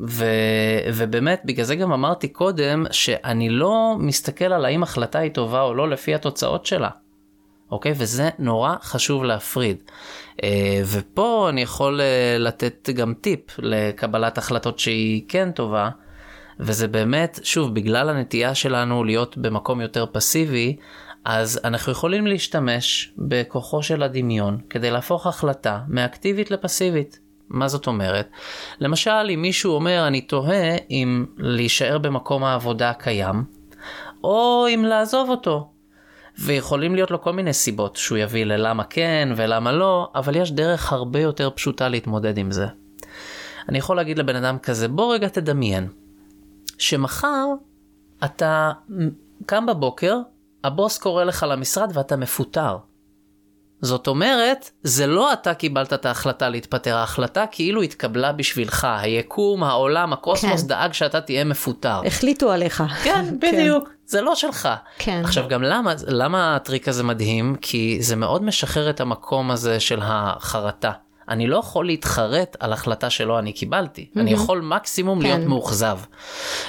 ו... ובאמת בגלל זה גם אמרתי קודם שאני לא מסתכל על האם החלטה היא טובה או לא לפי התוצאות שלה. אוקיי? וזה נורא חשוב להפריד. אה, ופה אני יכול אה, לתת גם טיפ לקבלת החלטות שהיא כן טובה, וזה באמת, שוב, בגלל הנטייה שלנו להיות במקום יותר פסיבי, אז אנחנו יכולים להשתמש בכוחו של הדמיון כדי להפוך החלטה מאקטיבית לפסיבית. מה זאת אומרת? למשל, אם מישהו אומר, אני תוהה אם להישאר במקום העבודה הקיים, או אם לעזוב אותו. ויכולים להיות לו כל מיני סיבות שהוא יביא ללמה כן ולמה לא, אבל יש דרך הרבה יותר פשוטה להתמודד עם זה. אני יכול להגיד לבן אדם כזה, בוא רגע תדמיין, שמחר אתה קם בבוקר, הבוס קורא לך למשרד ואתה מפוטר. זאת אומרת, זה לא אתה קיבלת את ההחלטה להתפטר, ההחלטה כאילו התקבלה בשבילך, היקום, העולם, הקוסמוס כן. דאג שאתה תהיה מפוטר. החליטו עליך. כן, בדיוק, כן. זה לא שלך. כן. עכשיו גם למה, למה הטריק הזה מדהים? כי זה מאוד משחרר את המקום הזה של החרטה. אני לא יכול להתחרט על החלטה שלא אני קיבלתי, mm-hmm. אני יכול מקסימום כן. להיות מאוכזב.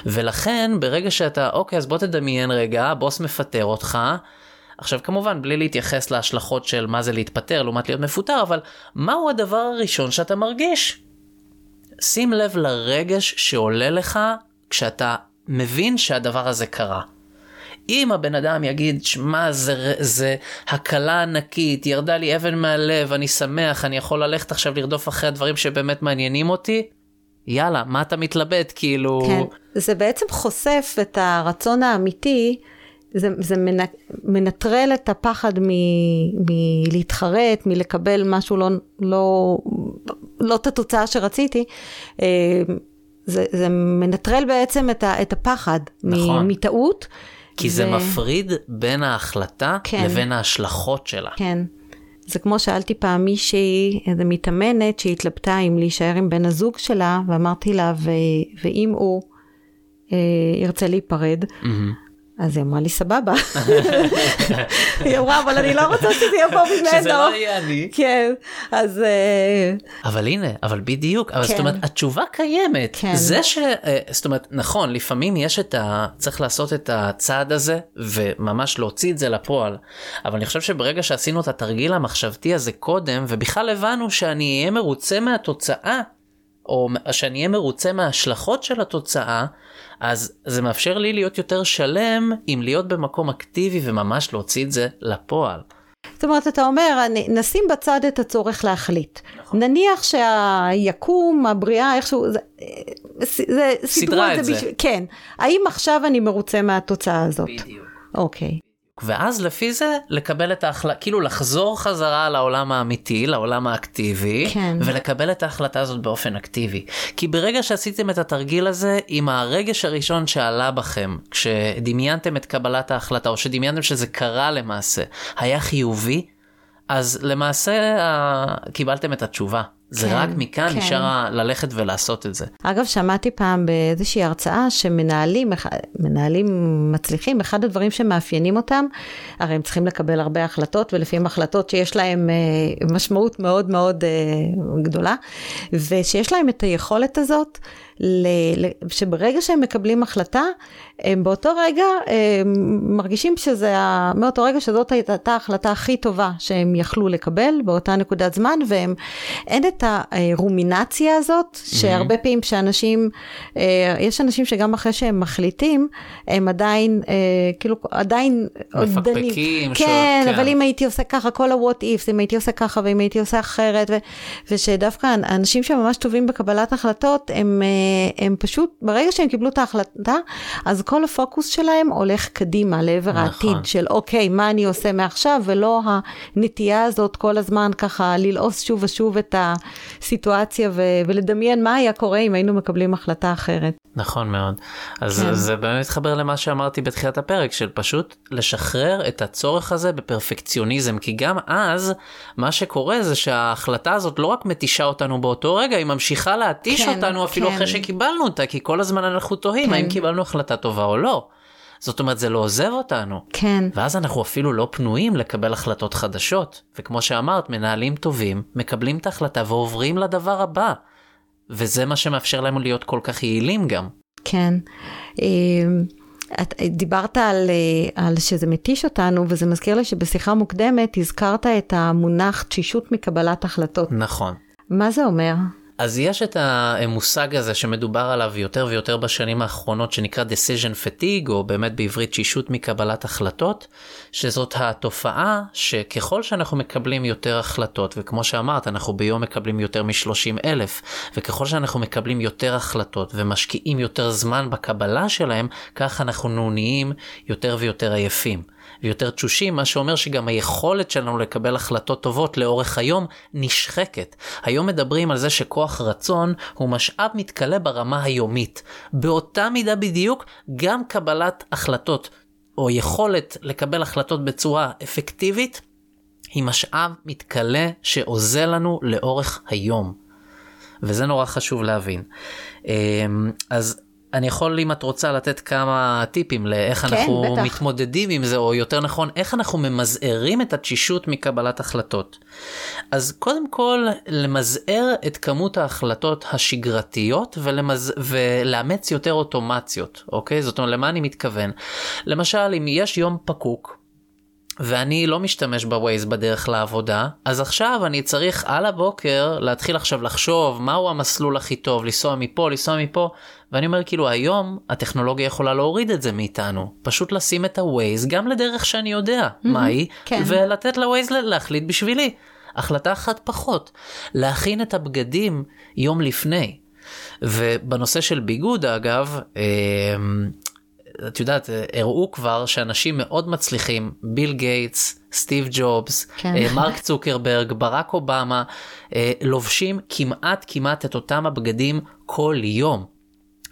ולכן ברגע שאתה, אוקיי, אז בוא תדמיין רגע, הבוס מפטר אותך, עכשיו כמובן בלי להתייחס להשלכות של מה זה להתפטר לעומת להיות מפוטר, אבל מהו הדבר הראשון שאתה מרגיש? שים לב לרגש שעולה לך כשאתה מבין שהדבר הזה קרה. אם הבן אדם יגיד, שמע, זה, זה הקלה ענקית, ירדה לי אבן מהלב, אני שמח, אני יכול ללכת עכשיו לרדוף אחרי הדברים שבאמת מעניינים אותי, יאללה, מה אתה מתלבט, כאילו... כן, זה בעצם חושף את הרצון האמיתי, זה, זה מנטרל את הפחד מלהתחרט, מלקבל משהו לא, לא, לא את התוצאה שרציתי. אה, זה, זה מנטרל בעצם את, ה, את הפחד נכון. מטעות. כי ו... זה מפריד בין ההחלטה כן. לבין ההשלכות שלה. כן. זה כמו שאלתי פעם מישהי, איזה מתאמנת שהתלבטה אם להישאר עם בן הזוג שלה, ואמרתי לה, ו... ואם הוא אה, ירצה להיפרד, mm-hmm. אז היא אמרה לי, סבבה. היא אמרה, אבל אני לא רוצה שזה יבוא ממנו. שזה לא יהיה אני. כן, אז... אה, אבל הנה, אבל בדיוק, אבל זאת כן. אומרת, התשובה קיימת. כן. זה ש... אה, זאת אומרת, נכון, לפעמים יש את ה... צריך לעשות את הצעד הזה, וממש להוציא את זה לפועל. אבל אני חושב שברגע שעשינו את התרגיל המחשבתי הזה קודם, ובכלל הבנו שאני אהיה מרוצה מהתוצאה, או שאני אהיה מרוצה מההשלכות של התוצאה, אז זה מאפשר לי להיות יותר שלם עם להיות במקום אקטיבי וממש להוציא את זה לפועל. זאת אומרת, אתה אומר, נשים בצד את הצורך להחליט. נכון. נניח שהיקום, הבריאה, איכשהו, זה, זה סידרה את זה. בשביל, כן. האם עכשיו אני מרוצה מהתוצאה הזאת? בדיוק. אוקיי. ואז לפי זה לקבל את ההחלטה, כאילו לחזור חזרה לעולם האמיתי, לעולם האקטיבי, כן. ולקבל את ההחלטה הזאת באופן אקטיבי. כי ברגע שעשיתם את התרגיל הזה, עם הרגש הראשון שעלה בכם, כשדמיינתם את קבלת ההחלטה, או שדמיינתם שזה קרה למעשה, היה חיובי, אז למעשה קיבלתם את התשובה. זה כן, רק מכאן כן. נשאר ללכת ולעשות את זה. אגב, שמעתי פעם באיזושהי הרצאה שמנהלים, מנהלים מצליחים, אחד הדברים שמאפיינים אותם, הרי הם צריכים לקבל הרבה החלטות, ולפעמים החלטות שיש להם אה, משמעות מאוד מאוד אה, גדולה, ושיש להם את היכולת הזאת שברגע שהם מקבלים החלטה, הם באותו רגע הם מרגישים שזה, מאותו רגע שזאת הייתה ההחלטה הכי טובה שהם יכלו לקבל באותה נקודת זמן, והם, אין את הרומינציה הזאת, שהרבה פעמים שאנשים, אה, יש אנשים שגם אחרי שהם מחליטים, הם עדיין, אה, כאילו, עדיין... מפקפקים. כן, כן, אבל אם הייתי עושה ככה, כל ה-what ifs, אם הייתי עושה ככה ואם הייתי עושה אחרת, ו, ושדווקא אנשים שממש טובים בקבלת החלטות, הם... אה, הם פשוט, ברגע שהם קיבלו את ההחלטה, אז כל הפוקוס שלהם הולך קדימה לעבר נכון. העתיד של אוקיי, מה אני עושה מעכשיו, ולא הנטייה הזאת כל הזמן ככה ללעוס שוב ושוב את הסיטואציה ו- ולדמיין מה היה קורה אם היינו מקבלים החלטה אחרת. נכון מאוד. אז כן. זה באמת מתחבר למה שאמרתי בתחילת הפרק, של פשוט לשחרר את הצורך הזה בפרפקציוניזם, כי גם אז מה שקורה זה שההחלטה הזאת לא רק מתישה אותנו באותו רגע, היא ממשיכה להתיש כן, אותנו אפילו כן. אחרי שקיבלנו אותה, כי כל הזמן אנחנו תוהים כן. האם קיבלנו החלטה טובה או לא. זאת אומרת, זה לא עוזב אותנו. כן. ואז אנחנו אפילו לא פנויים לקבל החלטות חדשות. וכמו שאמרת, מנהלים טובים מקבלים את ההחלטה ועוברים לדבר הבא. וזה מה שמאפשר להם להיות כל כך יעילים גם. כן. אמ, את דיברת על, אה, על שזה מתיש אותנו, וזה מזכיר לי שבשיחה מוקדמת הזכרת את המונח תשישות מקבלת החלטות. נכון. מה זה אומר? אז יש את המושג הזה שמדובר עליו יותר ויותר בשנים האחרונות שנקרא decision fatigue או באמת בעברית שישות מקבלת החלטות שזאת התופעה שככל שאנחנו מקבלים יותר החלטות וכמו שאמרת אנחנו ביום מקבלים יותר מ-30 אלף וככל שאנחנו מקבלים יותר החלטות ומשקיעים יותר זמן בקבלה שלהם כך אנחנו נהיים יותר ויותר עייפים. ויותר תשושים, מה שאומר שגם היכולת שלנו לקבל החלטות טובות לאורך היום נשחקת. היום מדברים על זה שכוח רצון הוא משאב מתכלה ברמה היומית. באותה מידה בדיוק, גם קבלת החלטות או יכולת לקבל החלטות בצורה אפקטיבית היא משאב מתכלה שעוזר לנו לאורך היום. וזה נורא חשוב להבין. אמ, אז אני יכול אם את רוצה לתת כמה טיפים לאיך כן, אנחנו בטח. מתמודדים עם זה או יותר נכון איך אנחנו ממזערים את התשישות מקבלת החלטות. אז קודם כל למזער את כמות ההחלטות השגרתיות ולמז... ולאמץ יותר אוטומציות אוקיי זאת אומרת למה אני מתכוון למשל אם יש יום פקוק ואני לא משתמש בווייז בדרך לעבודה, אז עכשיו אני צריך על הבוקר להתחיל עכשיו לחשוב מהו המסלול הכי טוב, לנסוע מפה, לנסוע מפה, ואני אומר כאילו היום הטכנולוגיה יכולה להוריד את זה מאיתנו, פשוט לשים את הווייז גם לדרך שאני יודע mm-hmm, מהי, כן. ולתת לווייז להחליט בשבילי. החלטה אחת פחות, להכין את הבגדים יום לפני. ובנושא של ביגוד אגב, אמ, את יודעת, הראו כבר שאנשים מאוד מצליחים, ביל גייטס, סטיב ג'ובס, כן. אה, מרק צוקרברג, ברק אובמה, אה, לובשים כמעט כמעט את אותם הבגדים כל יום.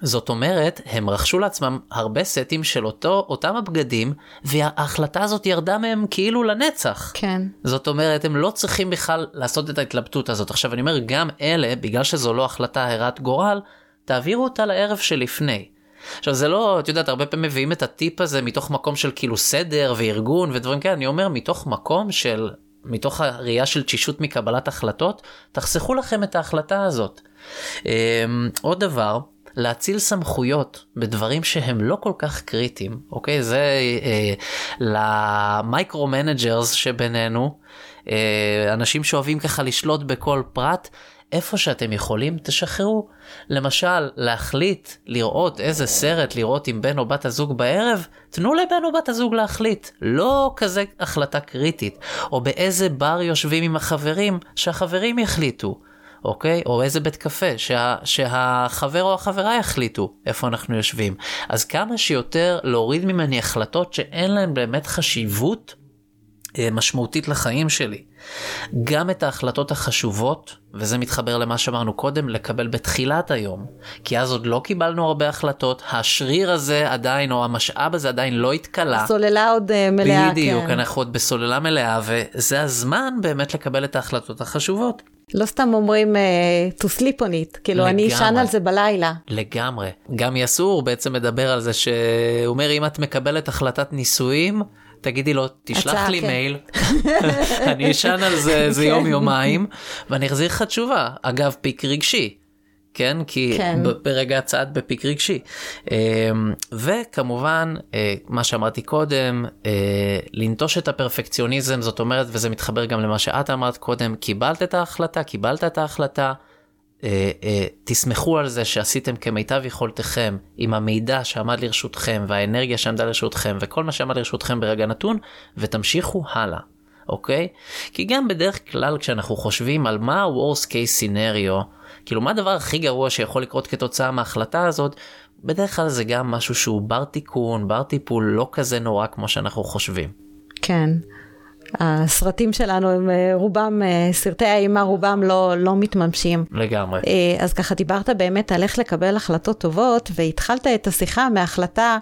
זאת אומרת, הם רכשו לעצמם הרבה סטים של אותו, אותם הבגדים, וההחלטה הזאת ירדה מהם כאילו לנצח. כן. זאת אומרת, הם לא צריכים בכלל לעשות את ההתלבטות הזאת. עכשיו, אני אומר, גם אלה, בגלל שזו לא החלטה הרת גורל, תעבירו אותה לערב שלפני. עכשיו זה לא, את יודעת, הרבה פעמים מביאים את הטיפ הזה מתוך מקום של כאילו סדר וארגון ודברים כאלה, אני אומר מתוך מקום של, מתוך הראייה של תשישות מקבלת החלטות, תחסכו לכם את ההחלטה הזאת. Um, עוד דבר, להאציל סמכויות בדברים שהם לא כל כך קריטיים, אוקיי? זה אה, ל micro managers שבינינו, אה, אנשים שאוהבים ככה לשלוט בכל פרט, איפה שאתם יכולים תשחררו. למשל, להחליט לראות איזה סרט לראות עם בן או בת הזוג בערב, תנו לבן או בת הזוג להחליט, לא כזה החלטה קריטית. או באיזה בר יושבים עם החברים, שהחברים יחליטו. אוקיי? או איזה בית קפה, שה, שהחבר או החברה יחליטו איפה אנחנו יושבים. אז כמה שיותר להוריד ממני החלטות שאין להן באמת חשיבות משמעותית לחיים שלי. גם את ההחלטות החשובות, וזה מתחבר למה שאמרנו קודם, לקבל בתחילת היום. כי אז עוד לא קיבלנו הרבה החלטות, השריר הזה עדיין, או המשאב הזה עדיין לא התכלה. הסוללה עוד uh, מלאה, בדיוק, כן. אנחנו עוד בסוללה מלאה, וזה הזמן באמת לקבל את ההחלטות החשובות. לא סתם אומרים uh, to sleep on it, כאילו אני לגמרי. אשן על זה בלילה. לגמרי. גם יסור בעצם מדבר על זה שהוא אומר אם את מקבלת החלטת נישואים, תגידי לו תשלח לי כן. מייל, אני אשן על זה איזה כן. יום יומיים ואני אחזיר לך תשובה. אגב פיק רגשי. כן כי כן. ברגע הצעד בפיק רגשי אמ, וכמובן אה, מה שאמרתי קודם אה, לנטוש את הפרפקציוניזם זאת אומרת וזה מתחבר גם למה שאת אמרת קודם קיבלת את ההחלטה קיבלת את ההחלטה תסמכו על זה שעשיתם כמיטב יכולתכם עם המידע שעמד לרשותכם והאנרגיה שעמדה לרשותכם וכל מה שעמד לרשותכם ברגע נתון ותמשיכו הלאה. אוקיי? כי גם בדרך כלל כשאנחנו חושבים על מה ה-Worst case scenario, כאילו מה הדבר הכי גרוע שיכול לקרות כתוצאה מההחלטה הזאת, בדרך כלל זה גם משהו שהוא בר תיקון, בר טיפול, לא כזה נורא כמו שאנחנו חושבים. כן. הסרטים שלנו הם אה, רובם, אה, סרטי האימה רובם לא, לא מתממשים. לגמרי. אה, אז ככה דיברת באמת על איך לקבל החלטות טובות, והתחלת את השיחה מהחלטה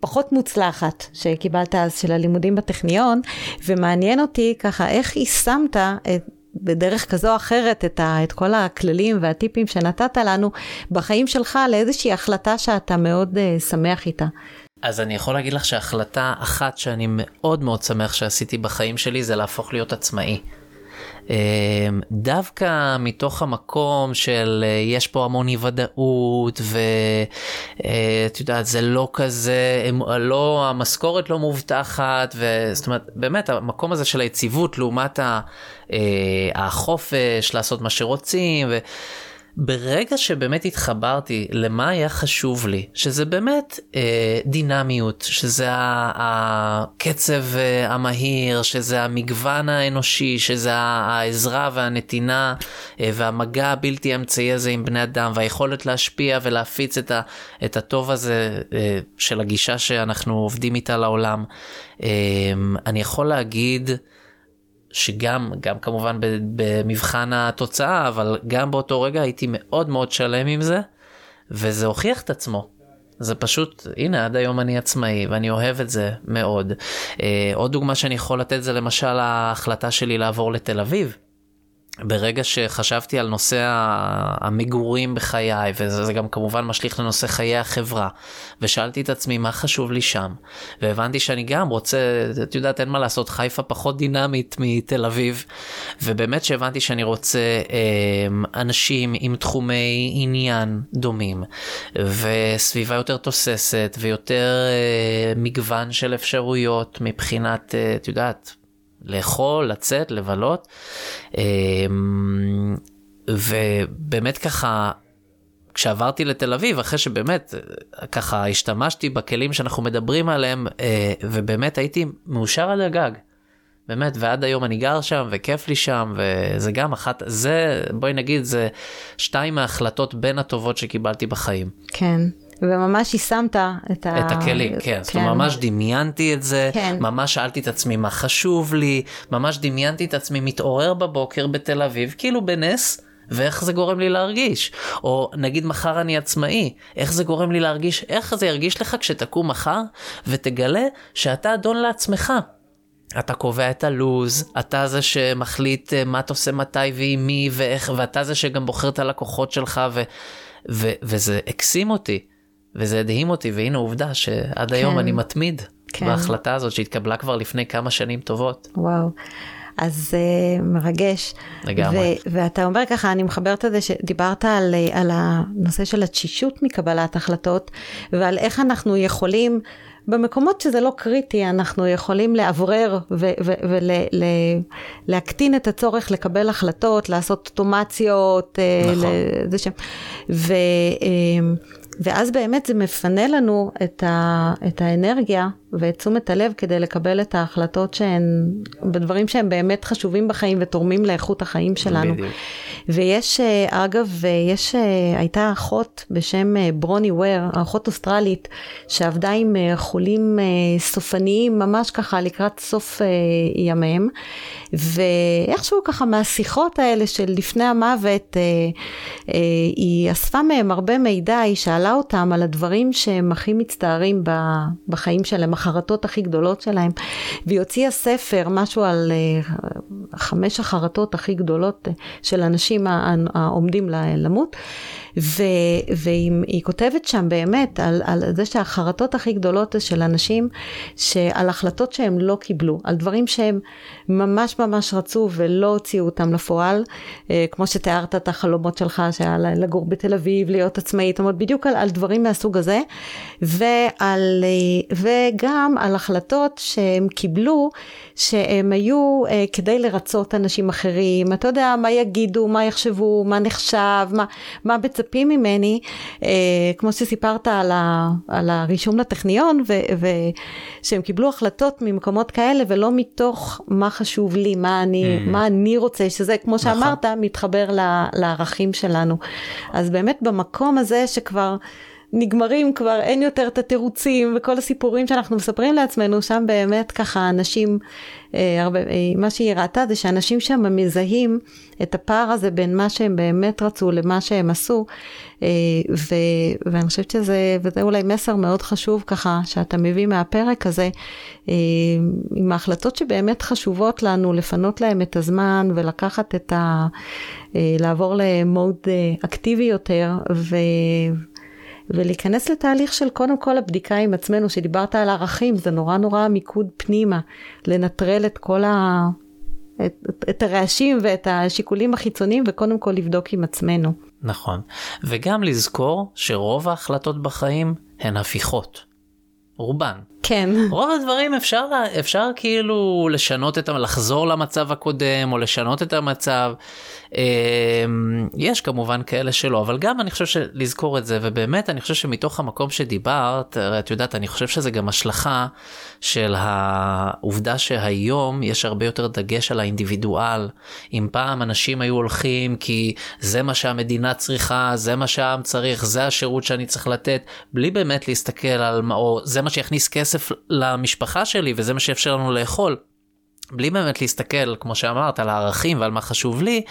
פחות מוצלחת שקיבלת אז של הלימודים בטכניון, ומעניין אותי ככה איך יישמת את... בדרך כזו או אחרת את, ה, את כל הכללים והטיפים שנתת לנו בחיים שלך לאיזושהי החלטה שאתה מאוד uh, שמח איתה. אז אני יכול להגיד לך שהחלטה אחת שאני מאוד מאוד שמח שעשיתי בחיים שלי זה להפוך להיות עצמאי. אמ, דווקא מתוך המקום של אה, יש פה המון אי ודאות ואת יודעת זה לא כזה לא המשכורת לא מובטחת וזאת אומרת באמת המקום הזה של היציבות לעומת אה, החופש לעשות מה שרוצים. ו... ברגע שבאמת התחברתי למה היה חשוב לי, שזה באמת אה, דינמיות, שזה הקצב אה, המהיר, שזה המגוון האנושי, שזה העזרה והנתינה אה, והמגע הבלתי אמצעי הזה עם בני אדם, והיכולת להשפיע ולהפיץ את, ה- את הטוב הזה אה, של הגישה שאנחנו עובדים איתה לעולם. אה, אני יכול להגיד, שגם, גם כמובן במבחן התוצאה, אבל גם באותו רגע הייתי מאוד מאוד שלם עם זה, וזה הוכיח את עצמו. זה פשוט, הנה עד היום אני עצמאי ואני אוהב את זה מאוד. אה, עוד דוגמה שאני יכול לתת זה למשל ההחלטה שלי לעבור לתל אביב. ברגע שחשבתי על נושא המגורים בחיי, וזה גם כמובן משליך לנושא חיי החברה, ושאלתי את עצמי מה חשוב לי שם, והבנתי שאני גם רוצה, את יודעת, אין מה לעשות, חיפה פחות דינמית מתל אביב, ובאמת שהבנתי שאני רוצה אה, אנשים עם תחומי עניין דומים, וסביבה יותר תוססת, ויותר אה, מגוון של אפשרויות מבחינת, אה, את יודעת, לאכול, לצאת, לבלות. אמ, ובאמת ככה, כשעברתי לתל אביב, אחרי שבאמת ככה השתמשתי בכלים שאנחנו מדברים עליהם, אה, ובאמת הייתי מאושר עד הגג. באמת, ועד היום אני גר שם, וכיף לי שם, וזה גם אחת, זה, בואי נגיד, זה שתיים מההחלטות בין הטובות שקיבלתי בחיים. כן. וממש יישמת את ה... את הכלים, כן. כן. זאת אומרת, ממש דמיינתי את זה, כן. ממש שאלתי את עצמי מה חשוב לי, ממש דמיינתי את עצמי מתעורר בבוקר בתל אביב, כאילו בנס, ואיך זה גורם לי להרגיש. או נגיד מחר אני עצמאי, איך זה גורם לי להרגיש, איך זה ירגיש לך כשתקום מחר ותגלה שאתה אדון לעצמך. אתה קובע את הלוז, אתה זה שמחליט אה, מה אתה עושה מתי ועם מי ואיך, ואתה זה שגם בוחר את הלקוחות שלך, ו, ו, וזה הקסים אותי. וזה הדהים אותי, והנה עובדה שעד כן. היום אני מתמיד כן. בהחלטה הזאת שהתקבלה כבר לפני כמה שנים טובות. וואו. אז uh, מרגש. לגמרי. ו- ואתה אומר ככה, אני מחברת את זה שדיברת על, אה, על הנושא של התשישות מקבלת החלטות, ועל איך אנחנו יכולים, במקומות שזה לא קריטי, אנחנו יכולים לאוורר ולהקטין את הצורך לקבל החלטות, לעשות אוטומציות. אה, נכון. לזה ש... ו, ואז באמת זה מפנה לנו את, ה, את האנרגיה ואת תשומת הלב כדי לקבל את ההחלטות שהן בדברים שהם באמת חשובים בחיים ותורמים לאיכות החיים שלנו. בדיוק. ויש, אה, אגב, יש, אה, הייתה אחות בשם אה, ברוני וויר, אחות אוסטרלית, שעבדה עם חולים סופניים ממש ככה לקראת סוף ימיהם, ואיכשהו ככה מהשיחות האלה של לפני המוות, היא אספה מהם הרבה מידע, היא שאלה אותם על הדברים שהם הכי מצטערים בחיים שלהם. החרטות הכי גדולות שלהם, והיא הוציאה ספר, משהו על uh, חמש החרטות הכי גדולות uh, של אנשים העומדים למות. ו, והיא כותבת שם באמת על, על זה שהחרטות הכי גדולות של אנשים, שעל החלטות שהם לא קיבלו, על דברים שהם ממש ממש רצו ולא הוציאו אותם לפועל, אה, כמו שתיארת את החלומות שלך, שהיה לגור בתל אביב, להיות עצמאית, זאת אומרת בדיוק על, על דברים מהסוג הזה, ועל, אה, וגם על החלטות שהם קיבלו, שהם היו אה, כדי לרצות אנשים אחרים, אתה יודע, מה יגידו, מה יחשבו, מה נחשב, מה, מה מצפים ממני, אה, כמו שסיפרת על, ה, על הרישום לטכניון, ושהם קיבלו החלטות ממקומות כאלה, ולא מתוך מה חשוב לי, מה אני, mm. מה אני רוצה, שזה, כמו נכון. שאמרת, מתחבר לערכים שלנו. אז באמת במקום הזה שכבר... נגמרים כבר, אין יותר את התירוצים וכל הסיפורים שאנחנו מספרים לעצמנו, שם באמת ככה אנשים, אה, הרבה, אה, מה שהיא ראתה זה שאנשים שם מזהים את הפער הזה בין מה שהם באמת רצו למה שהם עשו, אה, ו, ואני חושבת שזה, וזה אולי מסר מאוד חשוב ככה, שאתה מביא מהפרק הזה, אה, עם ההחלטות שבאמת חשובות לנו, לפנות להם את הזמן ולקחת את ה... אה, לעבור למוד אה, אקטיבי יותר, ו... ולהיכנס לתהליך של קודם כל הבדיקה עם עצמנו, שדיברת על ערכים, זה נורא נורא מיקוד פנימה, לנטרל את כל ה... את, את הרעשים ואת השיקולים החיצוניים וקודם כל לבדוק עם עצמנו. נכון, וגם לזכור שרוב ההחלטות בחיים הן הפיכות. רובן. כן. רוב הדברים אפשר, אפשר כאילו לשנות את, לחזור למצב הקודם או לשנות את המצב. אמ, יש כמובן כאלה שלא, אבל גם אני חושב שלזכור את זה, ובאמת אני חושב שמתוך המקום שדיברת, את יודעת, אני חושב שזה גם השלכה של העובדה שהיום יש הרבה יותר דגש על האינדיבידואל. אם פעם אנשים היו הולכים כי זה מה שהמדינה צריכה, זה מה שהעם צריך, זה השירות שאני צריך לתת, בלי באמת להסתכל על מה, או זה מה שיכניס כסף למשפחה שלי וזה מה שיאפשר לנו לאכול. בלי באמת להסתכל, כמו שאמרת, על הערכים ועל מה חשוב לי,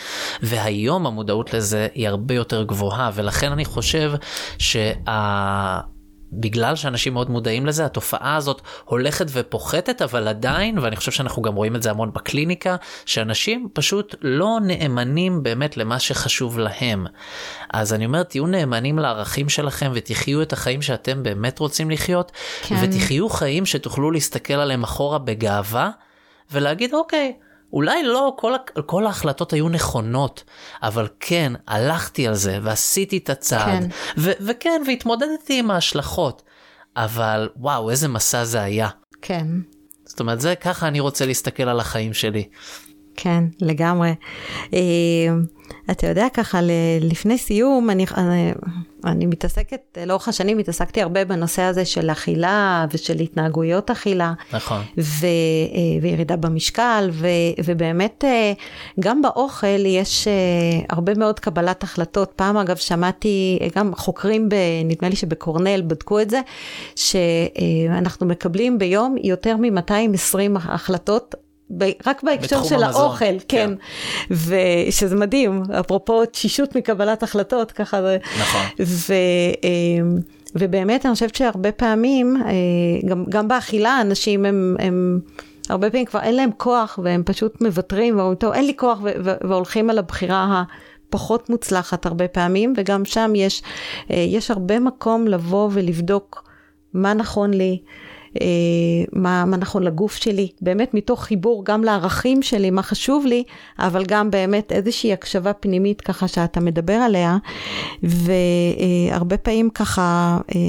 והיום המודעות לזה היא הרבה יותר גבוהה, ולכן אני חושב שה... בגלל שאנשים מאוד מודעים לזה, התופעה הזאת הולכת ופוחתת, אבל עדיין, ואני חושב שאנחנו גם רואים את זה המון בקליניקה, שאנשים פשוט לא נאמנים באמת למה שחשוב להם. אז אני אומר, תהיו נאמנים לערכים שלכם ותחיו את החיים שאתם באמת רוצים לחיות, כן. ותחיו חיים שתוכלו להסתכל עליהם אחורה בגאווה, ולהגיד, אוקיי, אולי לא כל, כל ההחלטות היו נכונות, אבל כן, הלכתי על זה ועשיתי את הצעד, כן. ו- וכן, והתמודדתי עם ההשלכות, אבל וואו, איזה מסע זה היה. כן. זאת אומרת, זה ככה אני רוצה להסתכל על החיים שלי. כן, לגמרי. אה, אתה יודע, ככה, לפני סיום, אני, אני, אני מתעסקת, לאורך השנים התעסקתי הרבה בנושא הזה של אכילה ושל התנהגויות אכילה. נכון. ו, אה, וירידה במשקל, ו, ובאמת, אה, גם באוכל יש הרבה מאוד קבלת החלטות. פעם, אגב, שמעתי, גם חוקרים, ב, נדמה לי שבקורנל בדקו את זה, שאנחנו מקבלים ביום יותר מ-220 החלטות רק בהקשר של המזון, האוכל, כן. כן. ושזה מדהים, אפרופו תשישות מקבלת החלטות, ככה זה. נכון. ו, אמ, ובאמת, אני חושבת שהרבה פעמים, אה, גם, גם באכילה, אנשים הם, הם, הרבה פעמים כבר אין להם כוח, והם פשוט מוותרים, ואומרים, טוב, אין לי כוח, והולכים על הבחירה הפחות מוצלחת הרבה פעמים, וגם שם יש, אה, יש הרבה מקום לבוא ולבדוק מה נכון לי. אה, מה, מה נכון לגוף שלי, באמת מתוך חיבור גם לערכים שלי, מה חשוב לי, אבל גם באמת איזושהי הקשבה פנימית ככה שאתה מדבר עליה, והרבה פעמים ככה, אה,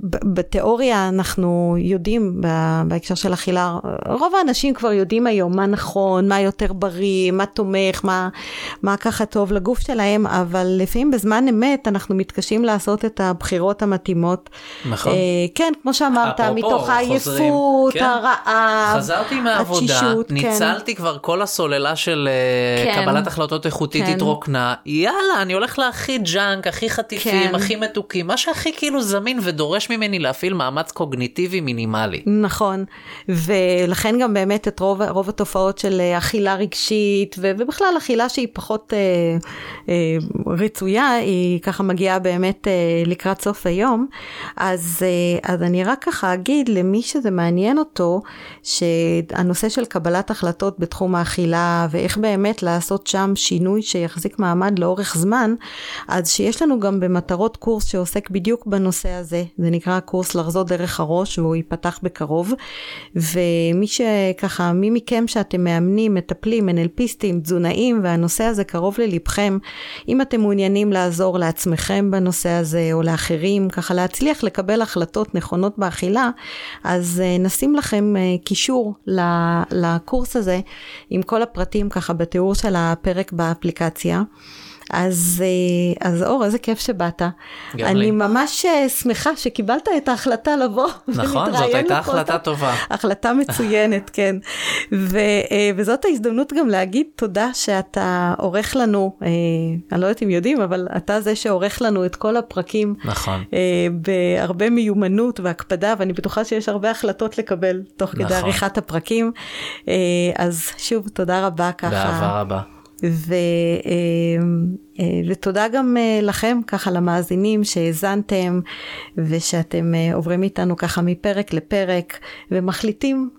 בתיאוריה אנחנו יודעים בהקשר של אכילה, רוב האנשים כבר יודעים היום מה נכון, מה יותר בריא, מה תומך, מה, מה ככה טוב לגוף שלהם, אבל לפעמים בזמן אמת אנחנו מתקשים לעשות את הבחירות המתאימות. נכון. אה, כן, כמו שאמרת, מתוך העייפות, כן. הרעב, חזרתי מהעבודה, התשישות, כן. ניצלתי כן. כבר כל הסוללה של אה, כן. קבלת החלטות איכותית כן. התרוקנה, יאללה, אני הולך להכי ג'אנק, הכי חטיפים, כן. הכי מתוקים, מה שהכי כאילו זמין ודורש ממני להפעיל מאמץ קוגניטיבי מינימלי. נכון, ולכן גם באמת את רוב, רוב התופעות של אה, אכילה רגשית, ובכלל אכילה שהיא פחות אה, אה, רצויה, היא ככה מגיעה באמת אה, לקראת סוף היום. אז, אה, אז אני רק ככה אגיד למי שזה מעניין אותו, שהנושא של קבלת החלטות בתחום האכילה, ואיך באמת לעשות שם שינוי שיחזיק מעמד לאורך זמן, אז שיש לנו גם במטרות קורס שעוסק בדיוק בנושא הזה. זה נקרא קורס לחזות דרך הראש והוא ייפתח בקרוב. ומי שככה, מי מכם שאתם מאמנים, מטפלים, NLPיסטים, תזונאים והנושא הזה קרוב ללבכם, אם אתם מעוניינים לעזור לעצמכם בנושא הזה או לאחרים, ככה להצליח לקבל החלטות נכונות באכילה, אז uh, נשים לכם uh, קישור לקורס הזה עם כל הפרטים ככה בתיאור של הפרק באפליקציה. אז, אה, אז אור, איזה כיף שבאת. אני לי. ממש אה, שמחה שקיבלת את ההחלטה לבוא. נכון, זאת הייתה החלטה טובה. החלטה מצוינת, כן. ו, אה, וזאת ההזדמנות גם להגיד תודה שאתה עורך לנו, אני לא יודעת אם יודעים, אבל אתה זה שעורך לנו את כל הפרקים. נכון. בהרבה מיומנות והקפדה, ואני בטוחה שיש הרבה החלטות לקבל תוך נכון. כדי עריכת הפרקים. אז שוב, תודה רבה ככה. באהבה רבה. ו, אה, אה, ותודה גם אה, לכם, ככה למאזינים שהאזנתם ושאתם עוברים איתנו ככה מפרק לפרק ומחליטים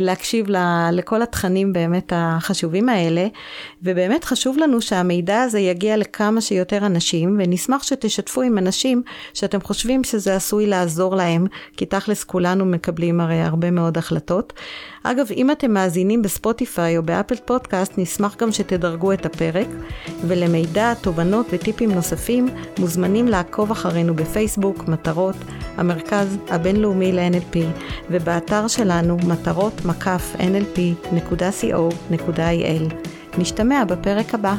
להקשיב לכל התכנים באמת החשובים האלה, ובאמת חשוב לנו שהמידע הזה יגיע לכמה שיותר אנשים, ונשמח שתשתפו עם אנשים שאתם חושבים שזה עשוי לעזור להם, כי תכלס כולנו מקבלים הרי הרבה מאוד החלטות. אגב, אם אתם מאזינים בספוטיפיי או באפל פודקאסט, נשמח גם שתדרגו את הפרק, ולמידע, תובנות וטיפים נוספים, מוזמנים לעקוב אחרינו בפייסבוק, מטרות, המרכז הבינלאומי ל-NLP, ובאתר שלנו, מטרות מקף nlp.co.il. נשתמע בפרק הבא.